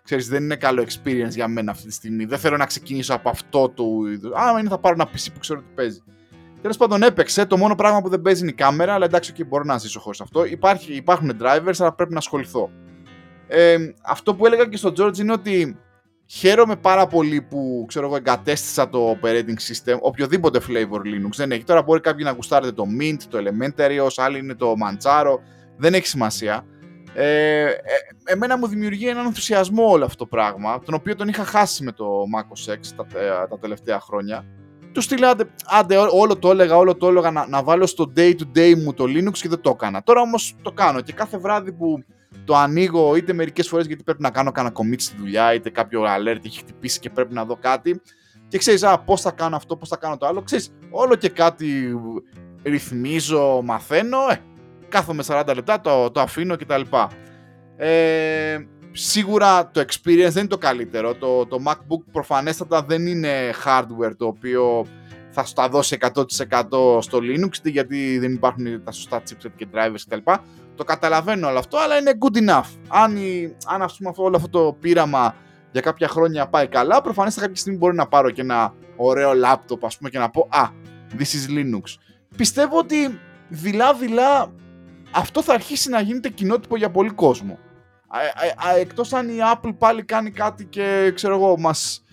S2: Ξέρεις, δεν είναι καλό experience για μένα αυτή τη στιγμή. Δεν θέλω να ξεκινήσω από αυτό το είδο. Άμα είναι, θα πάρω ένα PC που ξέρω ότι παίζει. Τέλος πάντων, έπαιξε. Το μόνο πράγμα που δεν παίζει είναι η κάμερα, αλλά εντάξει, okay, μπορώ να ζήσω χωρίς αυτό. Υπάρχει, υπάρχουν drivers, αλλά πρέπει να ασχοληθώ. Ε, αυτό που έλεγα και στο George είναι ότι χαίρομαι πάρα πολύ που ξέρω εγώ, εγκατέστησα το operating system, οποιοδήποτε flavor Linux δεν έχει. Τώρα μπορεί κάποιοι να γουστάρετε το Mint, το Elementary, άλλοι είναι το Manjaro δεν έχει σημασία. Ε, ε, εμένα μου δημιουργεί έναν ενθουσιασμό όλο αυτό το πράγμα, τον οποίο τον είχα χάσει με το Mac OS X τα, τα τελευταία χρόνια. Του στείλα, άντε, άντε, όλο το έλεγα, όλο το έλεγα να, να βάλω στο day to day μου το Linux και δεν το έκανα. Τώρα όμως το κάνω και κάθε βράδυ που το ανοίγω είτε μερικές φορές γιατί πρέπει να κάνω κανένα commit στη δουλειά είτε κάποιο alert έχει χτυπήσει και πρέπει να δω κάτι και ξέρεις α, πώς θα κάνω αυτό, πώς θα κάνω το άλλο, ξέρεις όλο και κάτι ρυθμίζω, μαθαίνω, ε, κάθομαι 40 λεπτά, το, το αφήνω κτλ. Ε, σίγουρα το experience δεν είναι το καλύτερο. Το, το MacBook προφανέστατα δεν είναι hardware το οποίο θα σου τα δώσει 100% στο Linux γιατί δεν υπάρχουν τα σωστά chipset και drivers κτλ. Το καταλαβαίνω όλο αυτό, αλλά είναι good enough. Αν, αν ας πούμε, όλο αυτό το πείραμα για κάποια χρόνια πάει καλά, προφανέστατα κάποια στιγμή μπορεί να πάρω και ένα ωραίο laptop ας πούμε και να πω «Α, this is Linux». Πιστεύω ότι δειλά-δειλά αυτό θα αρχίσει να γίνεται κοινότυπο για πολύ κόσμο. Εκτός αν η Apple πάλι κάνει κάτι και ξέρω εγώ μας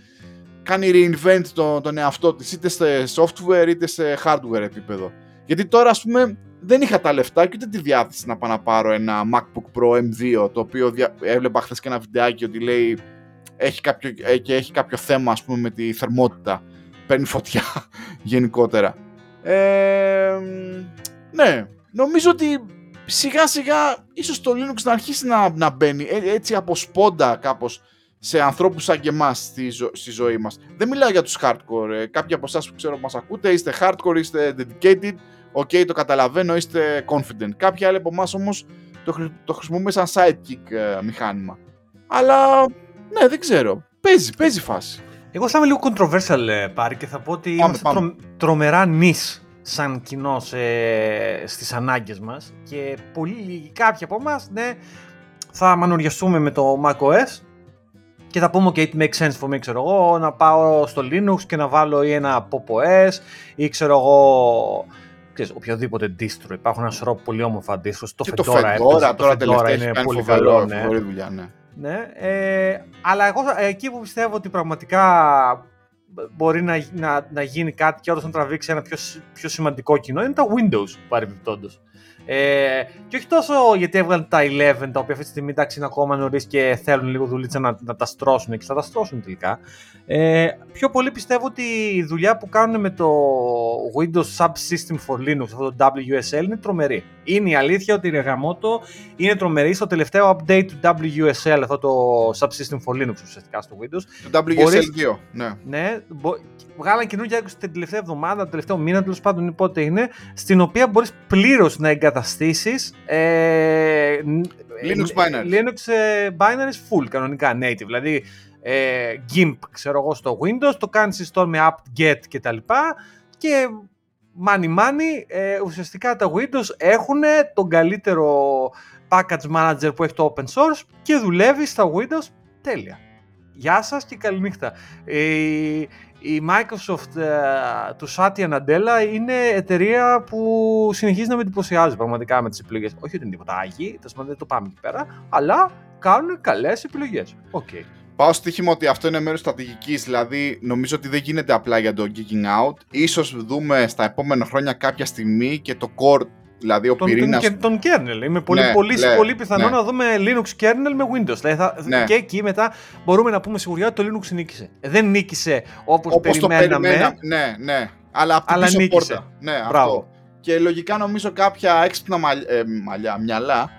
S2: κάνει reinvent τον, τον εαυτό της είτε σε software είτε σε hardware επίπεδο. Γιατί τώρα ας πούμε δεν είχα τα λεφτά και ούτε τη διάθεση να πάω να πάρω ένα MacBook Pro M2 το οποίο δια... έβλεπα χθες και ένα βιντεάκι ότι λέει έχει κάποιο, ε, και έχει κάποιο θέμα ας πούμε με τη θερμότητα παίρνει φωτιά [laughs] γενικότερα ε, ναι νομίζω ότι σιγά σιγά ίσως το Linux να αρχίσει να, να μπαίνει ε, έτσι από σπόντα κάπως σε ανθρώπους σαν και εμάς στη, ζω, στη ζωή μας. Δεν μιλάω για τους hardcore. Ε, κάποιοι από εσάς που ξέρω που μας ακούτε είστε hardcore, είστε dedicated, ok το καταλαβαίνω, είστε confident. Κάποιοι άλλοι από εμάς όμως το, το χρησιμοποιούμε σαν sidekick ε, μηχάνημα. Αλλά ναι δεν ξέρω. Παίζει, παίζει φάση.
S1: Εγώ θα είμαι λίγο controversial ε, πάρει και θα πω ότι πάμε, είμαστε πάμε. Τρο, τρομερά νης σαν κοινό ε, στις ανάγκες μας και πολύ λίγοι κάποιοι από εμάς ναι, θα μανουριαστούμε με το macOS και θα πούμε okay, it makes sense for me, ξέρω εγώ, να πάω στο Linux και να βάλω ή ένα Pop OS ή ξέρω εγώ ξέρεις, οποιοδήποτε distro. Υπάρχουν ένας σωρό πολύ όμορφα distro.
S2: Το Fedora, το Fedora, τώρα τελευταία είναι πολύ καλό, ναι. δουλειά, ναι.
S1: ναι ε, αλλά εγώ εκεί που πιστεύω ότι πραγματικά μπορεί να, να, να γίνει κάτι και όντως να τραβήξει ένα πιο, πιο σημαντικό κοινό είναι τα Windows παρεμπιπτόντως. Ε, και όχι τόσο γιατί έβγαλαν τα 11, τα οποία αυτή τη στιγμή εντάξει είναι ακόμα νωρίς και θέλουν λίγο δουλίτσα να, να τα στρώσουν και θα τα στρώσουν τελικά. Ε, πιο πολύ πιστεύω ότι η δουλειά που κάνουν με το Windows Subsystem for Linux, αυτό το WSL, είναι τρομερή. Είναι η αλήθεια ότι η Regamoto είναι τρομερή στο τελευταίο update του WSL, αυτό το Subsystem for Linux ουσιαστικά στο Windows.
S2: Το WSL2, ναι.
S1: Ναι, βγάλαν καινούργια την τελευταία εβδομάδα, το τελευταίο μήνα, τέλος πάντων πότε είναι, στην οποία μπορείς πλήρως να εγκαταστήσεις ε,
S2: Linux binaries.
S1: Linux ε, binaries full, κανονικά native. Δηλαδή, ε, GIMP, ξέρω εγώ, στο Windows, το κάνεις install με apt-get και τα λοιπά και money money, ε, ουσιαστικά τα Windows έχουν τον καλύτερο package manager που έχει το open source και δουλεύει στα Windows τέλεια. Γεια σας και καληνύχτα. Η, η Microsoft ε, του Satya Nadella είναι εταιρεία που συνεχίζει να με εντυπωσιάζει πραγματικά με τις επιλογές. Όχι ότι είναι τίποτα άγιοι, δεν το πάμε εκεί πέρα, αλλά κάνουν καλές επιλογές. Okay.
S2: Πάω στο στοίχημα ότι αυτό είναι μέρος στρατηγικής, δηλαδή νομίζω ότι δεν γίνεται απλά για το geeking out. σω δούμε στα επόμενα χρόνια κάποια στιγμή και το core, δηλαδή ο πυρήνας.
S1: Τον, τον kernel. Είμαι πολύ, ναι, πολύ, ναι, πολύ πιθανό ναι. να δούμε Linux kernel με Windows. Δηλαδή θα, ναι. Και εκεί μετά μπορούμε να πούμε σιγουριά ότι το Linux νίκησε. Ε, δεν νίκησε όπως περιμέναμε. Το περιμένα,
S2: ναι, ναι. Αλλά από την πίσω νίκησε. πόρτα. Ναι, αυτό. Και λογικά νομίζω κάποια έξυπνα ε, μαλλιά, μυαλά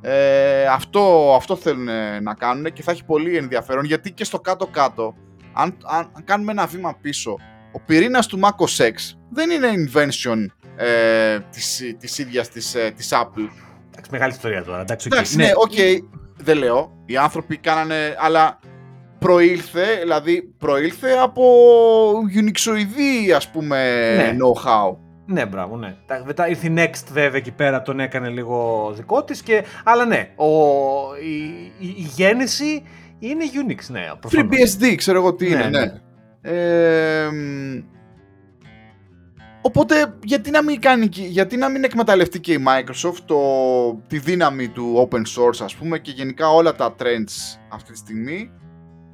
S2: ε, αυτό, αυτό θέλουν να κάνουν και θα έχει πολύ ενδιαφέρον γιατί και στο κάτω-κάτω, αν, αν, κάνουμε ένα βήμα πίσω, ο πυρήνας του Mac OS X δεν είναι invention ε, της, της ίδιας της, ε, της Apple.
S1: Εντάξει, μεγάλη ιστορία τώρα. Εντάξει,
S2: okay. ναι, OK, okay, δεν λέω. Οι άνθρωποι κάνανε, αλλά προήλθε, δηλαδή προήλθε από Unixοειδή, ας πούμε, ναι. know-how.
S1: Ναι, μπράβο, ναι. Μετά ήρθε η Next βέβαια εκεί πέρα, τον έκανε λίγο δικό της. Και... Αλλά ναι, ο... η... Η... η, γέννηση είναι Unix, ναι.
S2: FreeBSD, ξέρω εγώ τι είναι, ναι. ναι. Ε, οπότε, γιατί να, μην κάνει, γιατί να μην εκμεταλλευτεί και η Microsoft το, τη δύναμη του open source, ας πούμε, και γενικά όλα τα trends αυτή τη στιγμή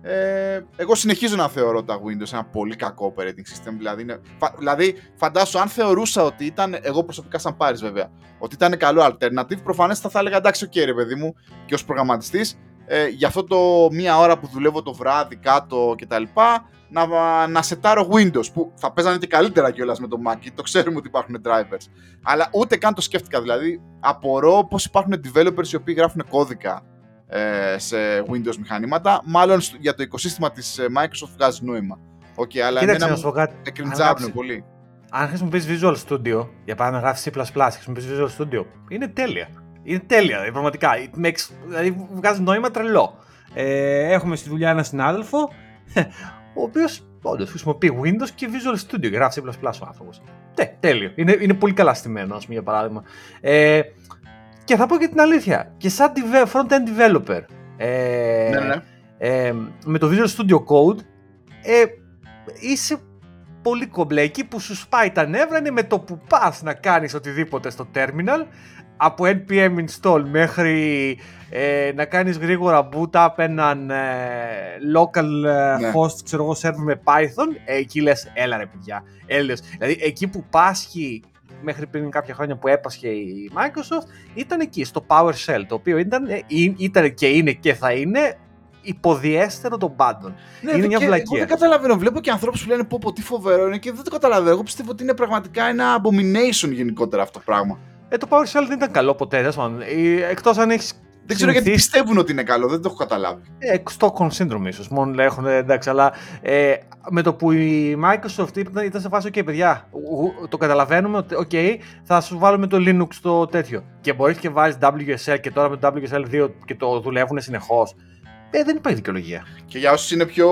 S2: ε, εγώ συνεχίζω να θεωρώ τα Windows ένα πολύ κακό operating system. Δηλαδή, είναι, φα, δηλαδή φαντάσου, αν θεωρούσα ότι ήταν, εγώ προσωπικά σαν πάρει βέβαια, ότι ήταν καλό alternative, προφανώς θα, θα έλεγα εντάξει, οκ, ρε παιδί μου, και ως προγραμματιστής, ε, για αυτό το μία ώρα που δουλεύω το βράδυ κάτω κτλ. Να, να σετάρω Windows που θα παίζανε και καλύτερα κιόλας με το Mac, το ξέρουμε ότι υπάρχουν drivers. Αλλά ούτε καν το σκέφτηκα. Δηλαδή, απορώ πώς υπάρχουν developers οι οποίοι γράφουν κώδικα ε, σε Windows μηχανήματα. Μάλλον για το οικοσύστημα της ε, Microsoft βγάζει νόημα. Okay, αλλά
S1: Κοίταξε να σου πω κάτι.
S2: πολύ.
S1: Αν χρησιμοποιείς Visual Studio, για παράδειγμα γράφεις C++, χρησιμοποιείς Visual Studio, είναι τέλεια. Είναι τέλεια, δηλαδή, πραγματικά. Makes, δηλαδή βγάζει νόημα τρελό. Ε, έχουμε στη δουλειά ένα συνάδελφο, ο οποίος όντως χρησιμοποιεί Windows και Visual Studio. Γράφει C++ ο άνθρωπος. Τε, τέλειο. Είναι, είναι πολύ καλά στημένο, ας πούμε, για παράδειγμα. Ε, και θα πω και την αλήθεια, και σαν front-end developer, ε, ναι, ναι. Ε, με το Visual Studio Code, ε, είσαι πολύ κομπλέ. Εκεί που σου σπάει τα νεύρα είναι με το που πας να κάνεις οτιδήποτε στο terminal, από npm install μέχρι ε, να κάνεις γρήγορα boot up έναν ε, local ε, ναι. host, ξέρω εγώ, server με Python, εκεί λες, έλα ρε παιδιά, έλεος. Δηλαδή, εκεί που πάσχει μέχρι πριν κάποια χρόνια που έπασχε η Microsoft ήταν εκεί στο PowerShell το οποίο ήταν, ε, ήταν και είναι και θα είναι υποδιέστερο των πάντων. Ναι, είναι μια βλακία. Εγώ
S2: δεν καταλαβαίνω. Βλέπω και ανθρώπους που λένε πω, πω τι φοβερό είναι και δεν το καταλαβαίνω. Εγώ πιστεύω ότι είναι πραγματικά ένα abomination γενικότερα αυτό το πράγμα.
S1: Ε, το PowerShell δεν ήταν καλό ποτέ. Εκτός αν έχεις
S2: δεν ξέρω γιατί πιστεύουν ότι είναι καλό, δεν το έχω καταλάβει.
S1: Ε, Stockholm Syndrome ίσως. Μόνο έχουν εντάξει, αλλά ε, με το που η Microsoft ήταν, ήταν σε φάση, OK, παιδιά, το καταλαβαίνουμε ότι, OK, θα σου βάλουμε το Linux στο τέτοιο. Και μπορείς και βάλει WSL και τώρα με το WSL 2 και το δουλεύουν συνεχώς. Ε, δεν υπάρχει δικαιολογία.
S2: Και για όσους είναι πιο,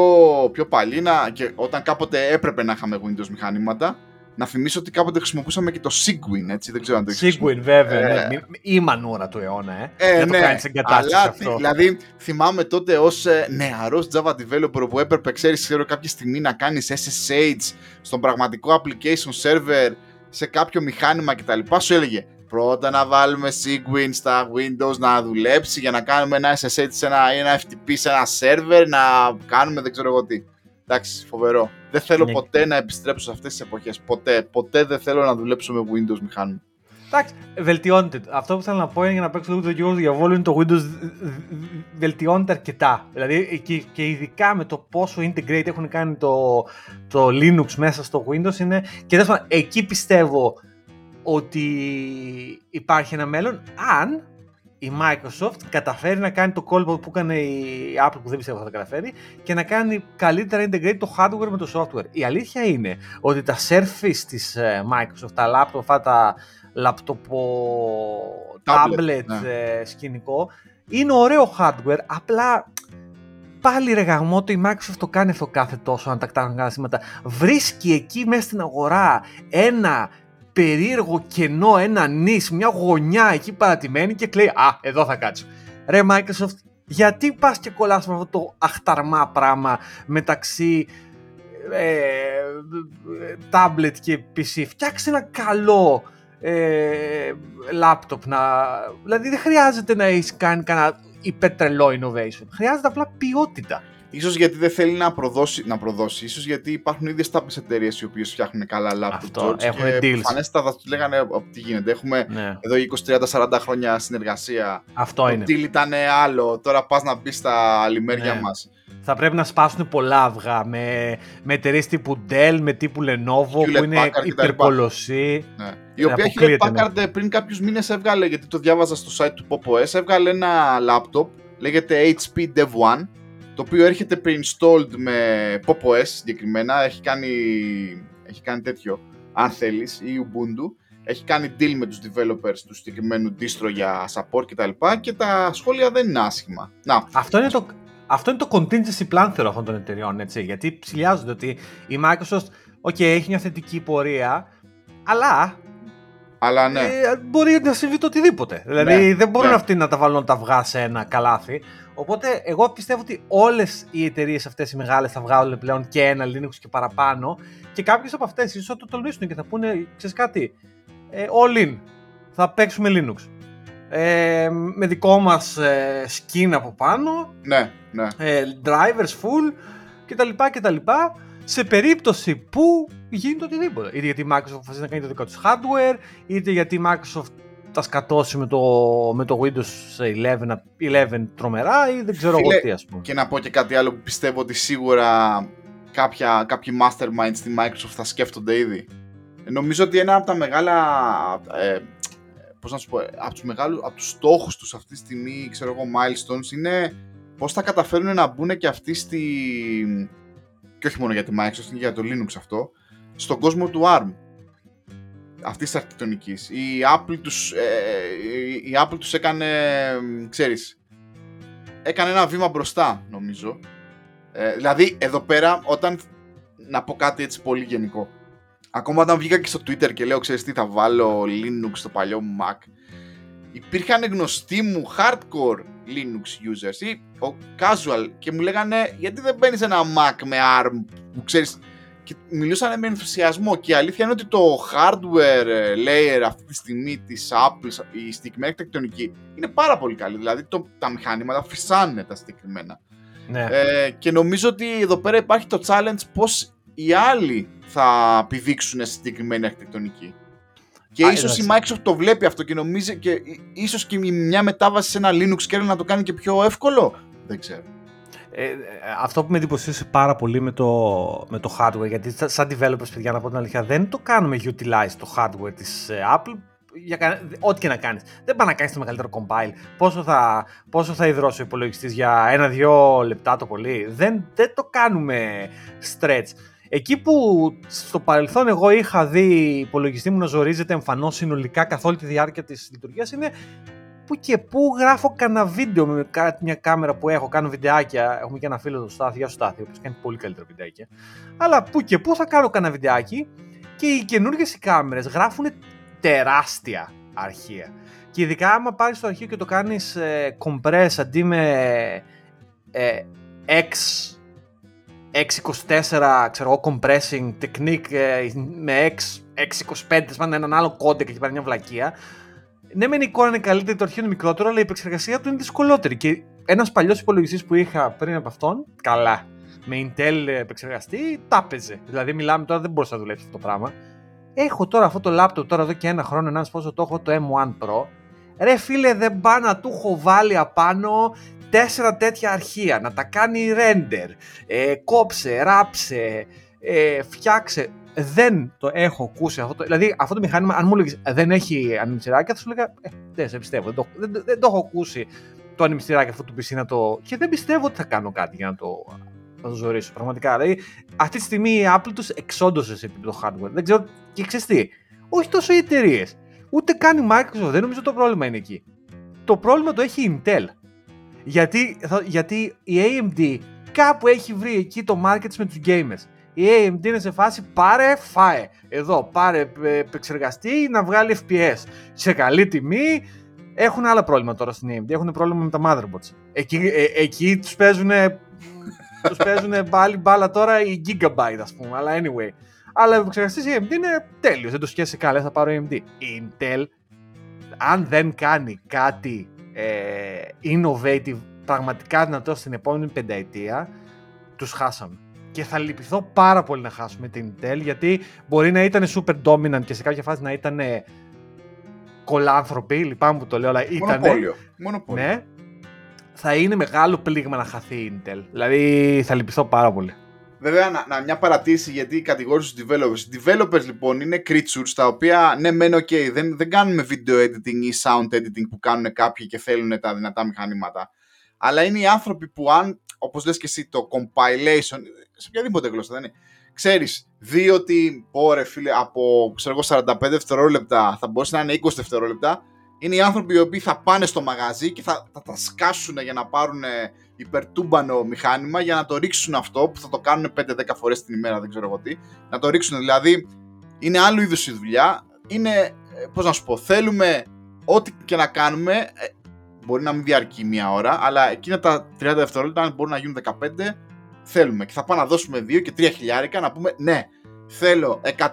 S2: πιο παλιοί, και όταν κάποτε έπρεπε να είχαμε Windows μηχανήματα, να θυμίσω ότι κάποτε χρησιμοποιούσαμε και το Sigwin, έτσι, δεν ξέρω αν το
S1: έχεις Sigwin, βέβαια, ναι. ε, ναι. η μανούρα του αιώνα, ε. ε να
S2: ναι. το κάνεις εγκατάσταση Αλλά, αυτό. Δηλαδή, θυμάμαι τότε ως ε, νεαρός Java developer που έπρεπε, ξέρεις, ξέρω, κάποια στιγμή να κάνεις SSH στον πραγματικό application server σε κάποιο μηχάνημα κτλ. Σου έλεγε, πρώτα να βάλουμε Sigwin στα Windows να δουλέψει για να κάνουμε ένα SSH σε ένα, ένα FTP σε ένα server, να κάνουμε δεν ξέρω εγώ τι. Εντάξει, φοβερό. Δεν θέλω ναι. ποτέ να επιστρέψω σε αυτές τις εποχές. Ποτέ. Ποτέ δεν θέλω να δουλέψω με Windows μηχάνημα.
S1: Εντάξει, βελτιώνεται. Αυτό που θέλω να πω είναι για να παίξω λίγο το γεγονό του διαβόλου είναι το Windows βελτιώνεται αρκετά. Δηλαδή και, και ειδικά με το πόσο integrate έχουν κάνει το, το Linux μέσα στο Windows είναι. Και τέλος εκεί πιστεύω ότι υπάρχει ένα μέλλον αν η Microsoft καταφέρει να κάνει το κόλπο που έκανε η Apple που δεν πιστεύω θα τα καταφέρει και να κάνει καλύτερα integrate το hardware με το software. Η αλήθεια είναι ότι τα Surface της ε, Microsoft, τα laptop, αυτά τα λαπτοπο tablet, ναι. Ε, σκηνικό είναι ωραίο hardware, απλά πάλι ρε γαμό, το η Microsoft το κάνει αυτό κάθε τόσο αν τα κτάνουν καλά σήματα. Βρίσκει εκεί μέσα στην αγορά ένα περίεργο κενό, ένα νης, μια γωνιά εκεί παρατημένη και λέει «Α, εδώ θα κάτσω». Ρε Microsoft, γιατί πας και κολλάς με αυτό το αχταρμά πράγμα μεταξύ ε, tablet και PC. Φτιάξε ένα καλό ε, laptop. Να... Δηλαδή δεν χρειάζεται να έχεις κάνει κανένα υπερτρελό innovation. Χρειάζεται απλά ποιότητα.
S2: Ίσως γιατί δεν θέλει να προδώσει, να προδώσει. ίσως γιατί υπάρχουν ήδη τάπες εταιρείε οι οποίες φτιάχνουν καλά laptop.
S1: Αυτό, έχουν deals.
S2: Προφανέστατα θα του λέγανε τι γίνεται. Έχουμε ναι. εδώ 20, 30, 40 χρόνια συνεργασία.
S1: Αυτό το είναι.
S2: Το deal ήταν άλλο, τώρα πας να μπεις στα λιμέρια ναι. μας.
S1: Θα πρέπει να σπάσουν πολλά αυγά με, με εταιρείες τύπου Dell, με τύπου Lenovo που είναι υπερκολοσσοί.
S2: Ναι. Η οποία Hewlett Packard ναι. πριν κάποιους μήνες έβγαλε, γιατί το διάβαζα στο site του PopOS, έβγαλε ένα laptop, λέγεται HP Dev One, το οποίο έρχεται pre-installed με PopOS συγκεκριμένα, έχει κάνει, έχει κάνει τέτοιο, αν θέλεις, ή Ubuntu. Έχει κάνει deal με τους developers του συγκεκριμένου distro για support κτλ. Και, και τα σχόλια δεν είναι άσχημα. Να,
S1: αυτό, είναι το, αυτό είναι το contingency plan θέλω αυτών των εταιριών, έτσι, γιατί ψηλιάζονται ότι η Microsoft, ok, έχει μια θετική πορεία, αλλά
S2: αλλά ναι.
S1: Ε, μπορεί να συμβεί το οτιδήποτε. Δηλαδή ναι, δεν μπορούν ναι. αυτοί να τα βάλουν τα αυγά σε ένα καλάθι. Οπότε εγώ πιστεύω ότι όλες οι εταιρείες αυτές οι μεγάλες θα βγάλουν πλέον και ένα Linux και παραπάνω. Και κάποιες από αυτές ίσως το τολμήσουν και θα πούνε, ξέρεις κάτι, ε, all in. Θα παίξουμε Linux. Ε, με δικό μας ε, skin από πάνω.
S2: Ναι, ναι.
S1: Ε, drivers full κτλ. κτλ σε περίπτωση που γίνεται οτιδήποτε. Είτε γιατί η Microsoft αποφασίζει να κάνει το δικό του hardware, είτε γιατί η Microsoft τα σκατώσει με το, με το Windows 11, 11 τρομερά ή δεν ξέρω Φίλε, εγώ τι ας πούμε.
S2: Και να πω και κάτι άλλο που πιστεύω ότι σίγουρα κάποια, κάποιοι masterminds στη Microsoft θα σκέφτονται ήδη. Νομίζω ότι ένα από τα μεγάλα, ε, πώς να σου πω, από τους, μεγάλους, από τους στόχους τους αυτή τη στιγμή, ξέρω εγώ, milestones, είναι πώς θα καταφέρουν να μπουν και αυτοί στη, και όχι μόνο για τη Microsoft, είναι για το Linux αυτό, στον κόσμο του ARM. Αυτή της αρχιτεκτονικής. Η Apple τους, ε, η Apple τους έκανε, ξέρεις, έκανε ένα βήμα μπροστά, νομίζω. Ε, δηλαδή, εδώ πέρα, όταν, να πω κάτι έτσι πολύ γενικό, ακόμα όταν βγήκα και στο Twitter και λέω, ξέρεις τι, θα βάλω Linux στο παλιό μου Mac, υπήρχαν γνωστοί μου hardcore Linux users ή ο casual και μου λέγανε γιατί δεν μπαίνει ένα Mac με ARM που ξέρεις και μιλούσαν με ενθουσιασμό και η αλήθεια είναι ότι το hardware ε, layer αυτή τη στιγμή της Apple, η συγκεκριμένη τεκτονική είναι πάρα πολύ καλή, δηλαδή το, τα μηχανήματα φυσάνε τα συγκεκριμένα.
S1: Ναι.
S2: Ε, και νομίζω ότι εδώ πέρα υπάρχει το challenge πώς οι άλλοι θα πηδήξουν στη συγκεκριμένη αρχιτεκτονική. Και ίσως η Microsoft το βλέπει αυτό και νομίζει και ίσως και μια μετάβαση σε ένα Linux kernel να το κάνει και πιο εύκολο. Δεν ξέρω.
S1: Ε, αυτό που με εντυπωσίασε πάρα πολύ με το, με το hardware, γιατί σαν developers, παιδιά, να πω την αλήθεια, δεν το κάνουμε utilize το hardware της ε, Apple για ό,τι και να κάνεις. Δεν πάει να κάνεις το μεγαλύτερο compile. Πόσο θα, πόσο θα υδρώσει ο υπολογιστής για ένα-δύο λεπτά το πολύ. Δεν, δεν το κάνουμε stretch. Εκεί που στο παρελθόν εγώ είχα δει υπολογιστή μου να ζορίζεται εμφανώς συνολικά καθ' όλη τη διάρκεια της λειτουργίας είναι που και που γράφω κανένα βίντεο με μια κάμερα που έχω, κάνω βιντεάκια. Έχουμε και ένα φίλο του Στάθη, γεια σου Στάθη, ο κάνει πολύ καλύτερα βιντεάκια. Αλλά που και που θα κάνω κανένα βιντεάκι και οι καινούργιες οι κάμερες γράφουν τεράστια αρχεία. Και ειδικά άμα πάρεις το αρχείο και το κάνεις ε, compress αντί με ε, X 624, ξέρω εγώ, compressing technique ε, με 6, 625, πάντα έναν άλλο codec και πάρει μια βλακεία. Ναι, μεν η εικόνα είναι καλύτερη, το αρχείο είναι μικρότερο, αλλά η επεξεργασία του είναι δυσκολότερη. Και ένας παλιός υπολογιστής που είχα πριν από αυτόν, καλά, με Intel επεξεργαστή, τα έπαιζε. Δηλαδή, μιλάμε τώρα, δεν μπορούσε να δουλέψεις αυτό το πράγμα. Έχω τώρα αυτό το laptop τώρα εδώ και ένα χρόνο, ένας πόσο το έχω το M1 Pro. Ρε φίλε δεν πάω να του έχω βάλει απάνω τέσσερα τέτοια αρχεία, να τα κάνει render, ε, κόψε, ράψε, ε, φτιάξε. Δεν το έχω ακούσει αυτό. Το, δηλαδή αυτό το μηχάνημα, αν μου έλεγες δεν έχει ανεμιστηράκια, θα σου έλεγα ε, δεν σε πιστεύω. Δεν το, δεν, δεν το έχω ακούσει το ανεμιστηράκι αυτό του PC να το. και δεν πιστεύω ότι θα κάνω κάτι για να το, να το ζωρίσω. Πραγματικά. Δηλαδή αυτή τη στιγμή η Apple τους εξόντωσε σε επίπεδο hardware. Δεν ξέρω και ξέρεις τι. Όχι τόσο οι εταιρείες. Ούτε καν η Microsoft. Δεν νομίζω το πρόβλημα είναι εκεί. Το πρόβλημα το έχει η Intel. Γιατί, γιατί η AMD κάπου έχει βρει εκεί το market με τους gamers. Η AMD είναι σε φάση πάρε, φάε. Εδώ, πάρε, επεξεργαστή να βγάλει FPS. Σε καλή τιμή. Έχουν άλλα πρόβλημα τώρα στην AMD. Έχουν πρόβλημα με τα motherboards. Εκεί, ε, εκεί τους παίζουν [laughs] τους παίζουν πάλι μπάλα τώρα οι Gigabyte ας πούμε. Αλλά anyway. Αλλά ο επεξεργαστής η AMD είναι τέλειος. Δεν το σκέφτεσαι καλά, θα πάρω AMD. Η Intel, αν δεν κάνει κάτι ε, innovative, πραγματικά δυνατό στην επόμενη πενταετία, τους χάσαμε. Και θα λυπηθώ πάρα πολύ να χάσουμε την Intel, γιατί μπορεί να ήταν super dominant και σε κάποια φάση να ήταν κολάνθρωποι, λυπάμαι που το λέω, αλλά ήταν.
S2: Μονοπόλιο. Μονοπόλιο.
S1: Ναι, θα είναι μεγάλο πλήγμα να χαθεί η Intel. Δηλαδή θα λυπηθώ πάρα πολύ.
S2: Βέβαια, να, να, μια παρατήρηση γιατί κατηγόρησε του developers. Οι developers λοιπόν είναι creatures τα οποία ναι, μεν ok, δεν, δεν κάνουμε video editing ή sound editing που κάνουν κάποιοι και θέλουν τα δυνατά μηχανήματα. Αλλά είναι οι άνθρωποι που αν, όπως λες και εσύ, το compilation, σε οποιαδήποτε γλώσσα δεν είναι, ξέρεις, δει ότι, ωρε φίλε, από ξέρω, 45 δευτερόλεπτα θα μπορούσε να είναι 20 δευτερόλεπτα, είναι οι άνθρωποι οι οποίοι θα πάνε στο μαγαζί και θα, θα τα σκάσουν για να πάρουν υπερτούμπανο μηχάνημα για να το ρίξουν αυτό που θα το κάνουν 5-10 φορές την ημέρα, δεν ξέρω εγώ τι. Να το ρίξουν δηλαδή. Είναι άλλου είδους η δουλειά. Είναι, ε, πώς να σου πω, θέλουμε ό,τι και να κάνουμε. Ε, μπορεί να μην διαρκεί μία ώρα, αλλά εκείνα τα 30 δευτερόλεπτα, αν μπορούν να γίνουν 15, θέλουμε. Και θα πάμε να δώσουμε 2 και 3 χιλιάρικα να πούμε ναι, θέλω 150.000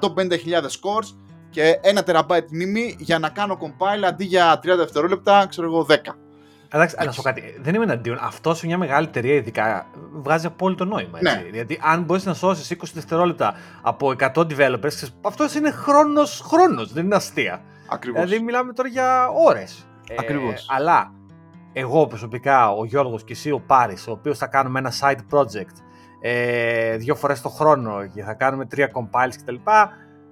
S2: scores και 1 τεραμπάιτ μνήμη για να κάνω compile αντί για 30 δευτερόλεπτα, ξέρω εγώ 10.
S1: Εντάξει, να σου κάτι. Δεν είμαι εναντίον. Αυτό σε μια μεγάλη εταιρεία ειδικά βγάζει απόλυτο νόημα. Έτσι.
S2: Ναι.
S1: Γιατί αν μπορείς να σώσεις 20 δευτερόλεπτα από 100 developers, αυτός είναι χρόνος χρόνος, δεν είναι αστεία.
S2: Ακριβώς.
S1: Δηλαδή μιλάμε τώρα για ώρες.
S2: Ακριβώς.
S1: Ε, αλλά εγώ προσωπικά, ο Γιώργος και εσύ ο Πάρης, ο οποίος θα κάνουμε ένα side project ε, δύο φορές το χρόνο και θα κάνουμε τρία compiles κτλ.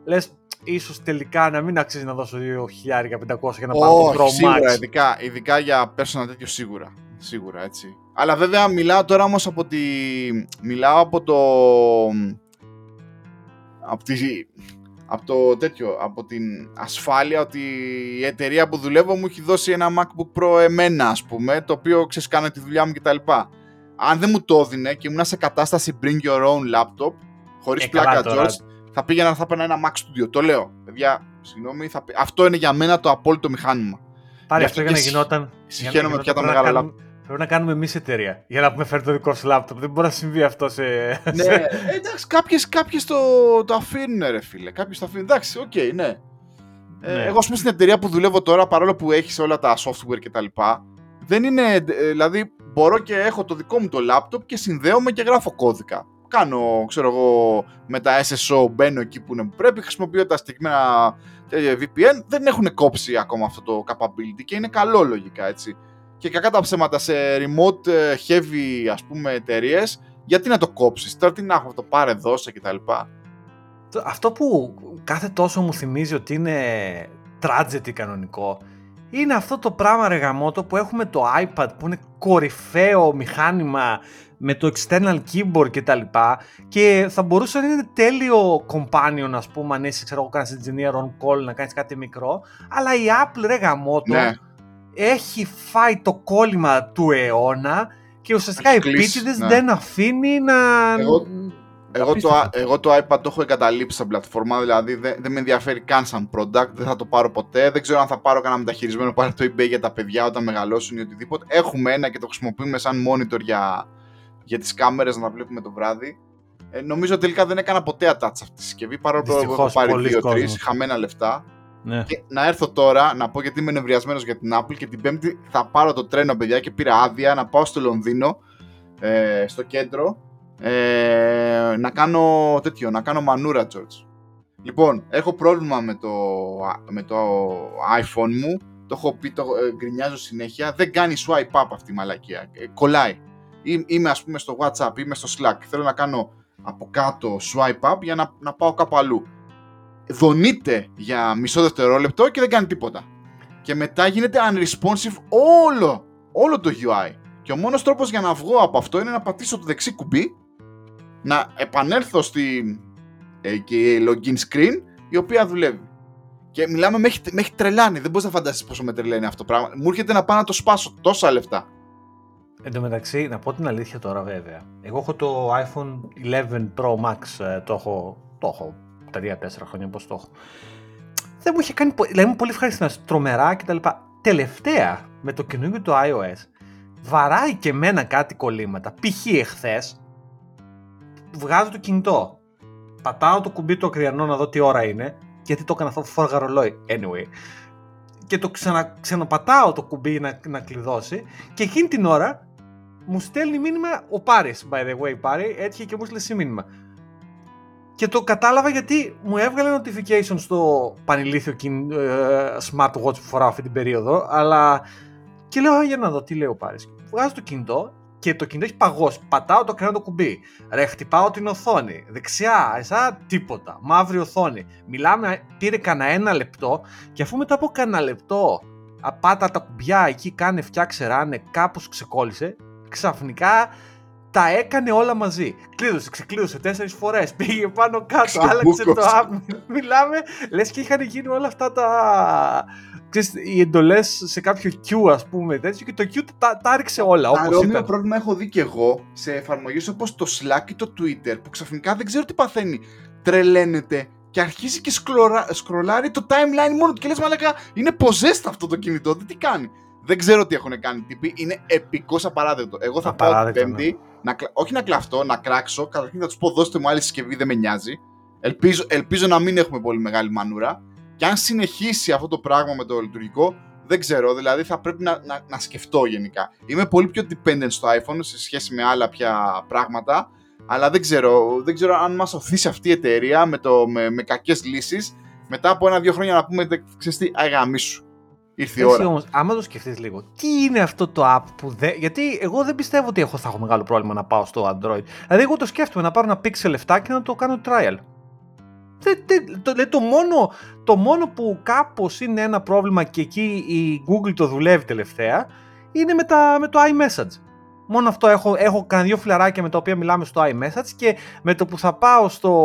S1: Λες, ίσως τελικά να μην αξίζει να δώσω 2.500 για να πάρω
S2: Όχι,
S1: το Pro
S2: σίγουρα,
S1: Max.
S2: ειδικά, ειδικά για personal τέτοιο σίγουρα. Σίγουρα, έτσι. Αλλά βέβαια μιλάω τώρα όμως από τη... Μιλάω από το... Από τη... Από το τέτοιο, από την ασφάλεια ότι η εταιρεία που δουλεύω μου έχει δώσει ένα MacBook Pro εμένα, ας πούμε, το οποίο ξέρεις κάνω τη δουλειά μου κτλ. Αν δεν μου το έδινε και ήμουν σε κατάσταση bring your own laptop, χωρίς
S1: Ε, καλά
S2: πλάκα
S1: τώρα.
S2: George, θα πήγαινα, θα έπαιρνα ένα Mac Studio. Το λέω. Παιδιά, συγγνώμη, θα... πει- αυτό είναι για μένα το απόλυτο μηχάνημα.
S1: Πάρε
S2: Γι'
S1: αυτό
S2: αυτό
S1: για να
S2: και συχ-
S1: γινόταν.
S2: συχαίνομαι
S1: για να
S2: πια τα
S1: γινόταν,
S2: μεγάλα
S1: πρέπει να κάνουμε- Πρέπει να κάνουμε εμείς εταιρεία. Για να πούμε φέρει το δικό σου λάπτοπ. Δεν μπορεί να συμβεί αυτό σε.
S2: ναι,
S1: σε-
S2: εντάξει, κάποιες, κάποιες το, το αφήνουν ρε φίλε. Κάποιες το αφήνουν. Εντάξει, οκ, ναι. Ε,
S1: Ναι.
S2: εγώ, ας πούμε, στην εταιρεία που δουλεύω τώρα, παρόλο που έχει όλα τα software και τα λοιπά, δεν είναι. ε, Δηλαδή, μπορώ και έχω το δικό μου το laptop και συνδέομαι και γράφω κώδικα. Κάνω, ξέρω εγώ, με τα SSO, μπαίνω εκεί που είναι που πρέπει, χρησιμοποιώ τα συγκεκριμένα ε, VPN. Δεν έχουν κόψει ακόμα αυτό το capability και είναι καλό λογικά, έτσι. Και κακά τα ψέματα σε remote ε, heavy, ας πούμε, εταιρείες, γιατί να το κόψεις, τώρα τι να έχω, το πάρε, δώσε κτλ.
S1: Το- Αυτό που κάθε τόσο μου θυμίζει ότι είναι tragedy κανονικό είναι αυτό το πράγμα ρε γαμότο που έχουμε το iPad που είναι κορυφαίο μηχάνημα με το external keyboard και τα λοιπά και θα μπορούσε να είναι τέλειο companion ας πούμε αν είσαι ξέρω εγώ κάνεις engineer on call να κάνεις κάτι μικρό αλλά η Apple ρε γαμότο
S2: Ναι.
S1: έχει φάει το κόλλημα του αιώνα και ουσιαστικά οι
S2: Έχει κλείσει,
S1: επίτηδες
S2: ναι.
S1: δεν αφήνει να...
S2: Εγώ- Εγώ το,
S1: Απίστευτο.
S2: εγώ το iPad το έχω εγκαταλείψει σαν πλατφόρμα, δηλαδή δεν, δεν με ενδιαφέρει καν σαν product, δεν θα το πάρω ποτέ. Δεν ξέρω αν θα πάρω κανένα μεταχειρισμένο πάρω το eBay για τα παιδιά όταν μεγαλώσουν ή οτιδήποτε. Έχουμε ένα και το χρησιμοποιούμε σαν monitor για, για τις κάμερες να τα βλέπουμε το βράδυ. Ε, νομίζω τελικά δεν έκανα ποτέ attach αυτή τη συσκευή παρόλο που έχω
S1: Δυστυχώς,
S2: πάρει
S1: πολλοί
S2: δύο-τρει
S1: κόσμος.
S2: χαμένα λεφτά.
S1: Ναι.
S2: Και να έρθω τώρα να πω γιατί είμαι νευριασμένος για την Apple και την Πέμπτη θα πάρω το τρένο, παιδιά, και πήρα άδεια να πάω στο Λονδίνο, ε, στο κέντρο, ε, να κάνω τέτοιο, να κάνω μανούρα, George. Λοιπόν, έχω πρόβλημα με το, με το iPhone μου. Το έχω πει, το ε, γκρινιάζω συνέχεια. Δεν κάνει swipe up αυτή η μαλακία. Ε, κολλάει. Είμαι ας πούμε στο WhatsApp, είμαι στο Slack. Θέλω να κάνω από κάτω swipe up για να, να πάω κάπου αλλού. Δονείται για μισό δευτερόλεπτο και δεν κάνει τίποτα. Και μετά γίνεται unresponsive όλο, όλο το UI. Και ο μόνος τρόπος για να βγω από αυτό είναι να πατήσω το δεξί κουμπί, να επανέλθω στην ε, και login screen, η οποία δουλεύει. Και μιλάμε μέχρι, μέχρι τρελάνει. Δεν μπορείς να φανταστείς πόσο με τρελαίνει αυτό το πράγμα. Μου έρχεται να πάω να το σπάσω τόσα λεφτά.
S1: Εν τω μεταξύ, να πω την αλήθεια τώρα βέβαια. Εγώ έχω το iPhone 11 Pro Max. Ε, το έχω, το έχω 3-4 χρόνια πώ το έχω. Δεν μου είχε κάνει. Δηλαδή, είμαι πολύ ευχαριστημένο. Τρομερά κτλ. Τελευταία με το καινούργιο του iOS βαράει και εμένα κάτι κολλήματα. Π.χ. εχθές βγάζω το κινητό. Πατάω το κουμπί του ακριανό να δω τι ώρα είναι. Γιατί το έκανα αυτό φόργα ρολόι. Anyway. Και το ξανα, ξαναπατάω το κουμπί να, να κλειδώσει. Και εκείνη την ώρα μου στέλνει μήνυμα ο Πάρης. By the way, Πάρη. Έτυχε και μου στείλει μήνυμα. Και το κατάλαβα γιατί μου έβγαλε notification στο πανηλήθιο ε, smartwatch που φοράω αυτή την περίοδο. Αλλά. Και λέω για να δω τι λέει ο Πάρης. Βγάζω το κινητό και το κινητό έχει παγώσει. Πατάω το κρανό το κουμπί. Ρε, χτυπάω την οθόνη. Δεξιά, εσά τίποτα. Μαύρη οθόνη. Μιλάμε, πήρε κανένα ένα λεπτό και αφού μετά από κανένα λεπτό απάτα τα κουμπιά εκεί, κάνε φτιάξε ράνε, κάπως ξεκόλλησε. Ξαφνικά τα έκανε όλα μαζί. Κλείδωσε, ξεκλείδωσε τέσσερις φορές. Πήγε πάνω κάτω, άλλαξε το app. Μιλάμε, λες και είχαν γίνει όλα αυτά τα ξέρεις, οι εντολές σε κάποιο Q, ας πούμε, τέτοιο, και το Q τα, τα ρίξε όλα. Όπως
S2: Παρόμοιο πρόβλημα έχω δει και εγώ σε εφαρμογές όπως το Slack ή το Twitter, που ξαφνικά δεν ξέρω τι παθαίνει. Τρελαίνεται και αρχίζει και σκρολα, σκρολάρει το timeline μόνο του. Και λες, Μαλάκα, είναι possessed αυτό το κινητό. Δεν τι κάνει. Δεν ξέρω τι έχουν κάνει τύποι. Είναι επικός απαράδεκτο. Εγώ θα πάω την Πέμπτη, ναι. να, όχι να κλαφτώ, να κράξω. Καταρχήν θα τους πω: Δώστε μου άλλη συσκευή, δεν με νοιάζει. Ελπίζω, ελπίζω να μην έχουμε πολύ μεγάλη μανούρα. Και αν συνεχίσει αυτό το πράγμα με το λειτουργικό, δεν ξέρω, δηλαδή θα πρέπει να, να, να σκεφτώ γενικά. Είμαι πολύ πιο dependent στο iPhone σε σχέση με άλλα πια πράγματα, αλλά δεν ξέρω, δεν ξέρω αν μας οθήσει αυτή η εταιρεία με, το, με, με κακές λύσεις, μετά από ένα-δύο χρόνια να πούμε, ξέρεις τι, αγαμί σου. Ήρθε η ώρα.
S1: Όμως, άμα το σκεφτείς λίγο, τι είναι αυτό το app που δεν... Γιατί εγώ δεν πιστεύω ότι έχω, θα έχω μεγάλο πρόβλημα να πάω στο Android. Δηλαδή εγώ το σκέφτομαι να πάρω ένα pixel 7 και να το κάνω trial το, το, μόνο, το μόνο που κάπως είναι ένα πρόβλημα και εκεί η Google το δουλεύει τελευταία είναι με, τα, με το iMessage. Μόνο αυτό έχω, έχω κάνει δύο φιλαράκια με τα οποία μιλάμε στο iMessage και με το που θα πάω στο,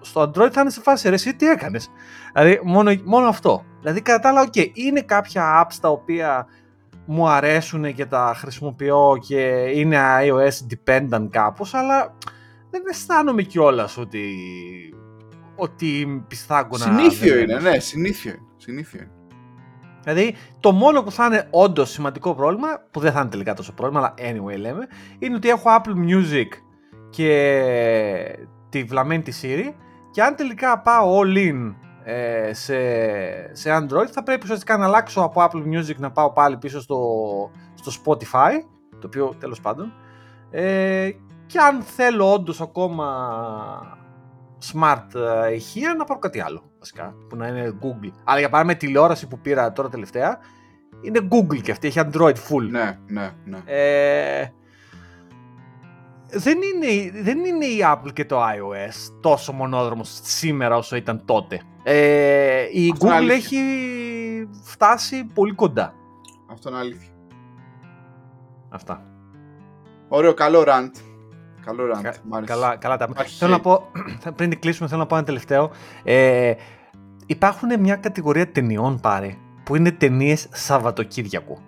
S1: στο Android θα είναι σε φάση ρε εσύ τι έκανες; Δηλαδή μόνο, μόνο αυτό. Δηλαδή κατάλαβα και είναι κάποια apps τα οποία μου αρέσουν και τα χρησιμοποιώ και είναι iOS dependent κάπως αλλά δεν αισθάνομαι κιόλας ότι ότι πιστάγκωνα.
S2: Συνήθιο είναι, ναι, συνήθιο είναι. Συνήθιο είναι.
S1: Δηλαδή, το μόνο που θα είναι όντως σημαντικό πρόβλημα, που δεν θα είναι τελικά τόσο πρόβλημα, αλλά anyway λέμε, είναι ότι έχω Apple Music και τη βλαμμένη τη Siri και αν τελικά πάω all in ε, σε, σε Android θα πρέπει ουσιαστικά να αλλάξω από Apple Music να πάω πάλι πίσω στο, στο Spotify, το οποίο τέλος πάντων, ε, και αν θέλω όντως ακόμα smart ε, ηχεία να πάρω κάτι άλλο βασικά, που να είναι Google. Αλλά για παράδειγμα τηλεόραση που πήρα τώρα τελευταία είναι Google και αυτή, έχει Android full.
S2: Ναι, ναι, ναι.
S1: Ε, δεν, είναι, δεν είναι η Apple και το iOS τόσο μονόδρομος σήμερα όσο ήταν τότε. Ε, η Google έχει φτάσει πολύ κοντά.
S2: Αυτό είναι αλήθεια.
S1: Αυτά.
S2: Ωραίο, καλό rant. Καλό
S1: rant. καλά, καλά τα Θέλω να πω, [clears throat] πριν κλείσουμε, θέλω να πω ένα τελευταίο. Ε, υπάρχουν μια κατηγορία ταινιών πάρε που είναι ταινίες Σαββατοκύριακου.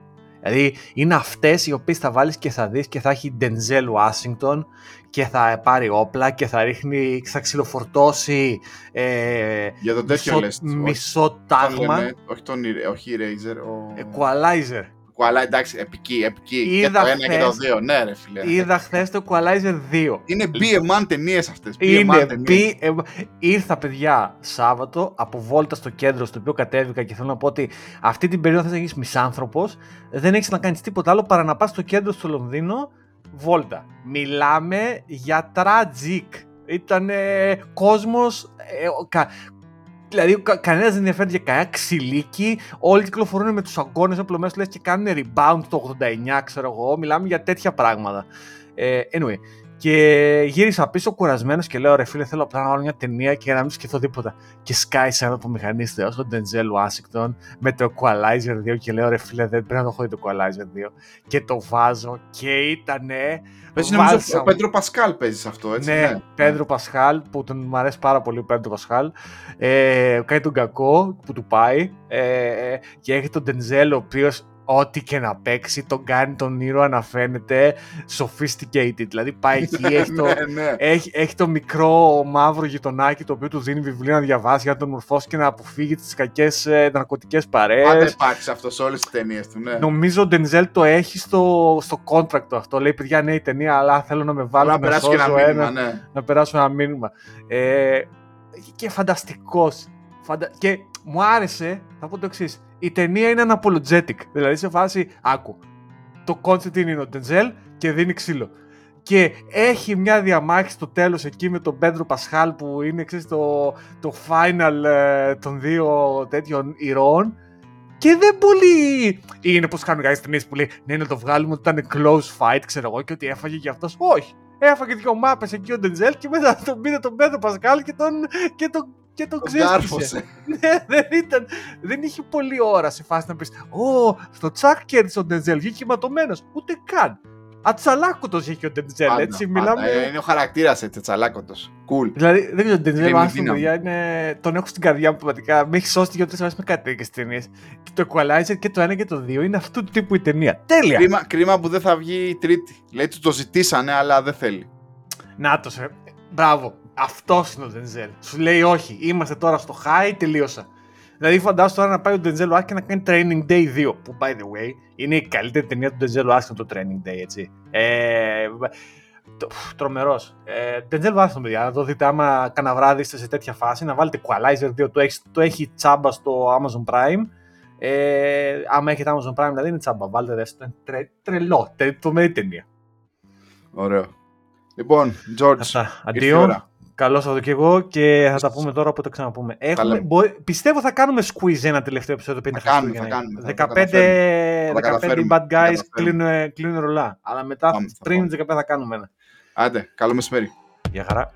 S1: Δηλαδή είναι αυτές οι οποίες θα βάλεις και θα δεις και θα έχει Denzel Washington και θα πάρει όπλα και θα ρίχνει, θα ξυλοφορτώσει. Ε,
S2: Για τον τέτοιο
S1: μισό, μισό τάγμα.
S2: Όχι τον όχι Eraser. Ο...
S1: Equalizer.
S2: Equalizer, εντάξει, επική, επική. Είδα και το ένα και το δύο, ναι, ρε φίλε.
S1: Είδα χθες το Equalizer 2.
S2: Είναι BMAN ταινίες αυτές.
S1: Είναι BMAN. Ήρθα, παιδιά, Σάββατο από βόλτα στο κέντρο, στο οποίο κατέβηκα και θέλω να πω ότι αυτή την περίοδο θα γίνεις μισάνθρωπος. Δεν έχεις να κάνεις τίποτα άλλο παρά να πας στο κέντρο στο Λονδίνο βόλτα. Μιλάμε για tragic. Ήταν κόσμος, ε, κα, Δηλαδή, κα, κανένας δεν ενδιαφέρεται για κανένα ξυλίκι. Όλοι κυκλοφορούν με τους αγώνε απλωμένου λες και κάνουν rebound το 89, ξέρω εγώ. Μιλάμε για τέτοια πράγματα. Ε, anyway, και γύρισα πίσω κουρασμένος και λέω: Ρε φίλε, θέλω απλά να βάλω μια ταινία και να μην σκεφτώ τίποτα. Και σκάει σαν από μηχανή θεό, τον Denzel Washington με το Equalizer 2 και λέω: Ρε φίλε, δεν πρέπει να το έχω δει το Equalizer 2. Και το βάζω και ήτανε.
S2: Παίζει νομίζω ο Πέντρο Πασκάλ παίζεις αυτό, έτσι.
S1: Ναι, ναι. Πέντρο Πασχάλ, που τον μου αρέσει πάρα πολύ ο Πέντρο Πασχάλ. Ε, κάνει τον κακό που του πάει. Ε, και έχει τον Denzel, ο οποίος ό,τι και να παίξει, τον κάνει τον ήρωα να φαίνεται sophisticated. Δηλαδή πάει [laughs] εκεί, έχει, το, ναι, ναι. Έχει, έχει το μικρό μαύρο γειτονάκι το οποίο του δίνει βιβλίο να διαβάσει για να τον μορφώσει και να αποφύγει τις κακές ε, ναρκωτικές παρέες.
S2: Πάντα υπάρχει αυτός σε όλες τις ταινίες του, ναι.
S1: Νομίζω ο Ντενζέλ το έχει στο, στο contract του αυτό. Λέει, παιδιά, ναι, η ταινία, αλλά θέλω να με βάλω
S2: να, να περάσω ένα μήνυμα, ένα, ναι.
S1: να περάσω ένα μήνυμα. Ε, και φανταστικός. Φαντα... Και μου άρεσε, θα πω το εξής η ταινία είναι unapologetic. Δηλαδή σε φάση, άκου, το concept είναι ο Ντενζέλ και δίνει ξύλο. Και έχει μια διαμάχη στο τέλος εκεί με τον Πέντρο Πασχάλ που είναι ξέρεις, το, το final ε, των δύο τέτοιων ηρώων και δεν πολύ είναι πως κάνουν κάποιες ταινίες που λέει ναι να το βγάλουμε ότι ήταν close fight ξέρω εγώ και ότι έφαγε και αυτός. Όχι. Έφαγε δύο μάπες εκεί ο Ντενζέλ και μετά τον πήρε τον Πέντρο Πασχάλ και τον, και τον και το ξέσπασε. [laughs] ναι, δεν, ήταν, δεν είχε πολλή ώρα σε φάση να πεις Ω, στο τσακ κέρδισε ο Ντενζέλ, βγήκε ματωμένο. Ούτε καν. Ατσαλάκωτος είχε ο Ντενζέλ, έτσι.
S2: Πάντα. Μιλάμε... Ε, είναι ο χαρακτήρας έτσι, ατσαλάκωτος. Cool.
S1: Δηλαδή, δεν ξέρω, ο Ντενζέλ, παιδιά, είναι... τον έχω στην καρδιά μου πραγματικά. Με έχει σώσει για τρει φορές με κάτι τέτοιες ταινίες. Και το Equalizer και το ένα και το δύο είναι αυτού του τύπου η ταινία. Τέλεια.
S2: Κρίμα, κρίμα που δεν θα βγει η τρίτη. Λέει του το ζητήσανε, αλλά δεν θέλει.
S1: Να το σε. Μπράβο. Αυτό είναι ο Denzel. Σου λέει όχι, είμαστε τώρα στο high, τελείωσα. Δηλαδή φαντάζομαι τώρα να πάει ο Denzel Washington και να κάνει Training Day 2. Που by the way είναι η καλύτερη ταινία του Denzel Washington το Training Day, έτσι. Ε, Τρομερός. Ε, Denzel Washington, παιδιά, να το δείτε άμα κανένα βράδυ είστε σε τέτοια φάση. Να βάλετε Equalizer 2, το έχει, το έχει τσάμπα στο Amazon Prime. Ε, άμα έχετε Amazon Prime, δηλαδή είναι τσάμπα. Βάλτε ρε, τρε, τρελό. το με ταινία.
S2: Ωραίο. Λοιπόν, George.
S1: Αντίο. Καλό Σαββατοκύριακο και εγώ και θα τα πούμε τώρα όποτε ξαναπούμε. Έχουμε, πιστεύω θα κάνουμε squeeze ένα τελευταίο επεισόδιο 50
S2: Χριστούγεννα.
S1: 15, 15 bad guys κλείνουν, κλείνουν ρολά. Αλλά μετά πριν 15 θα κάνουμε ένα.
S2: Άντε, καλό μεσημέρι.
S1: Γεια χαρά.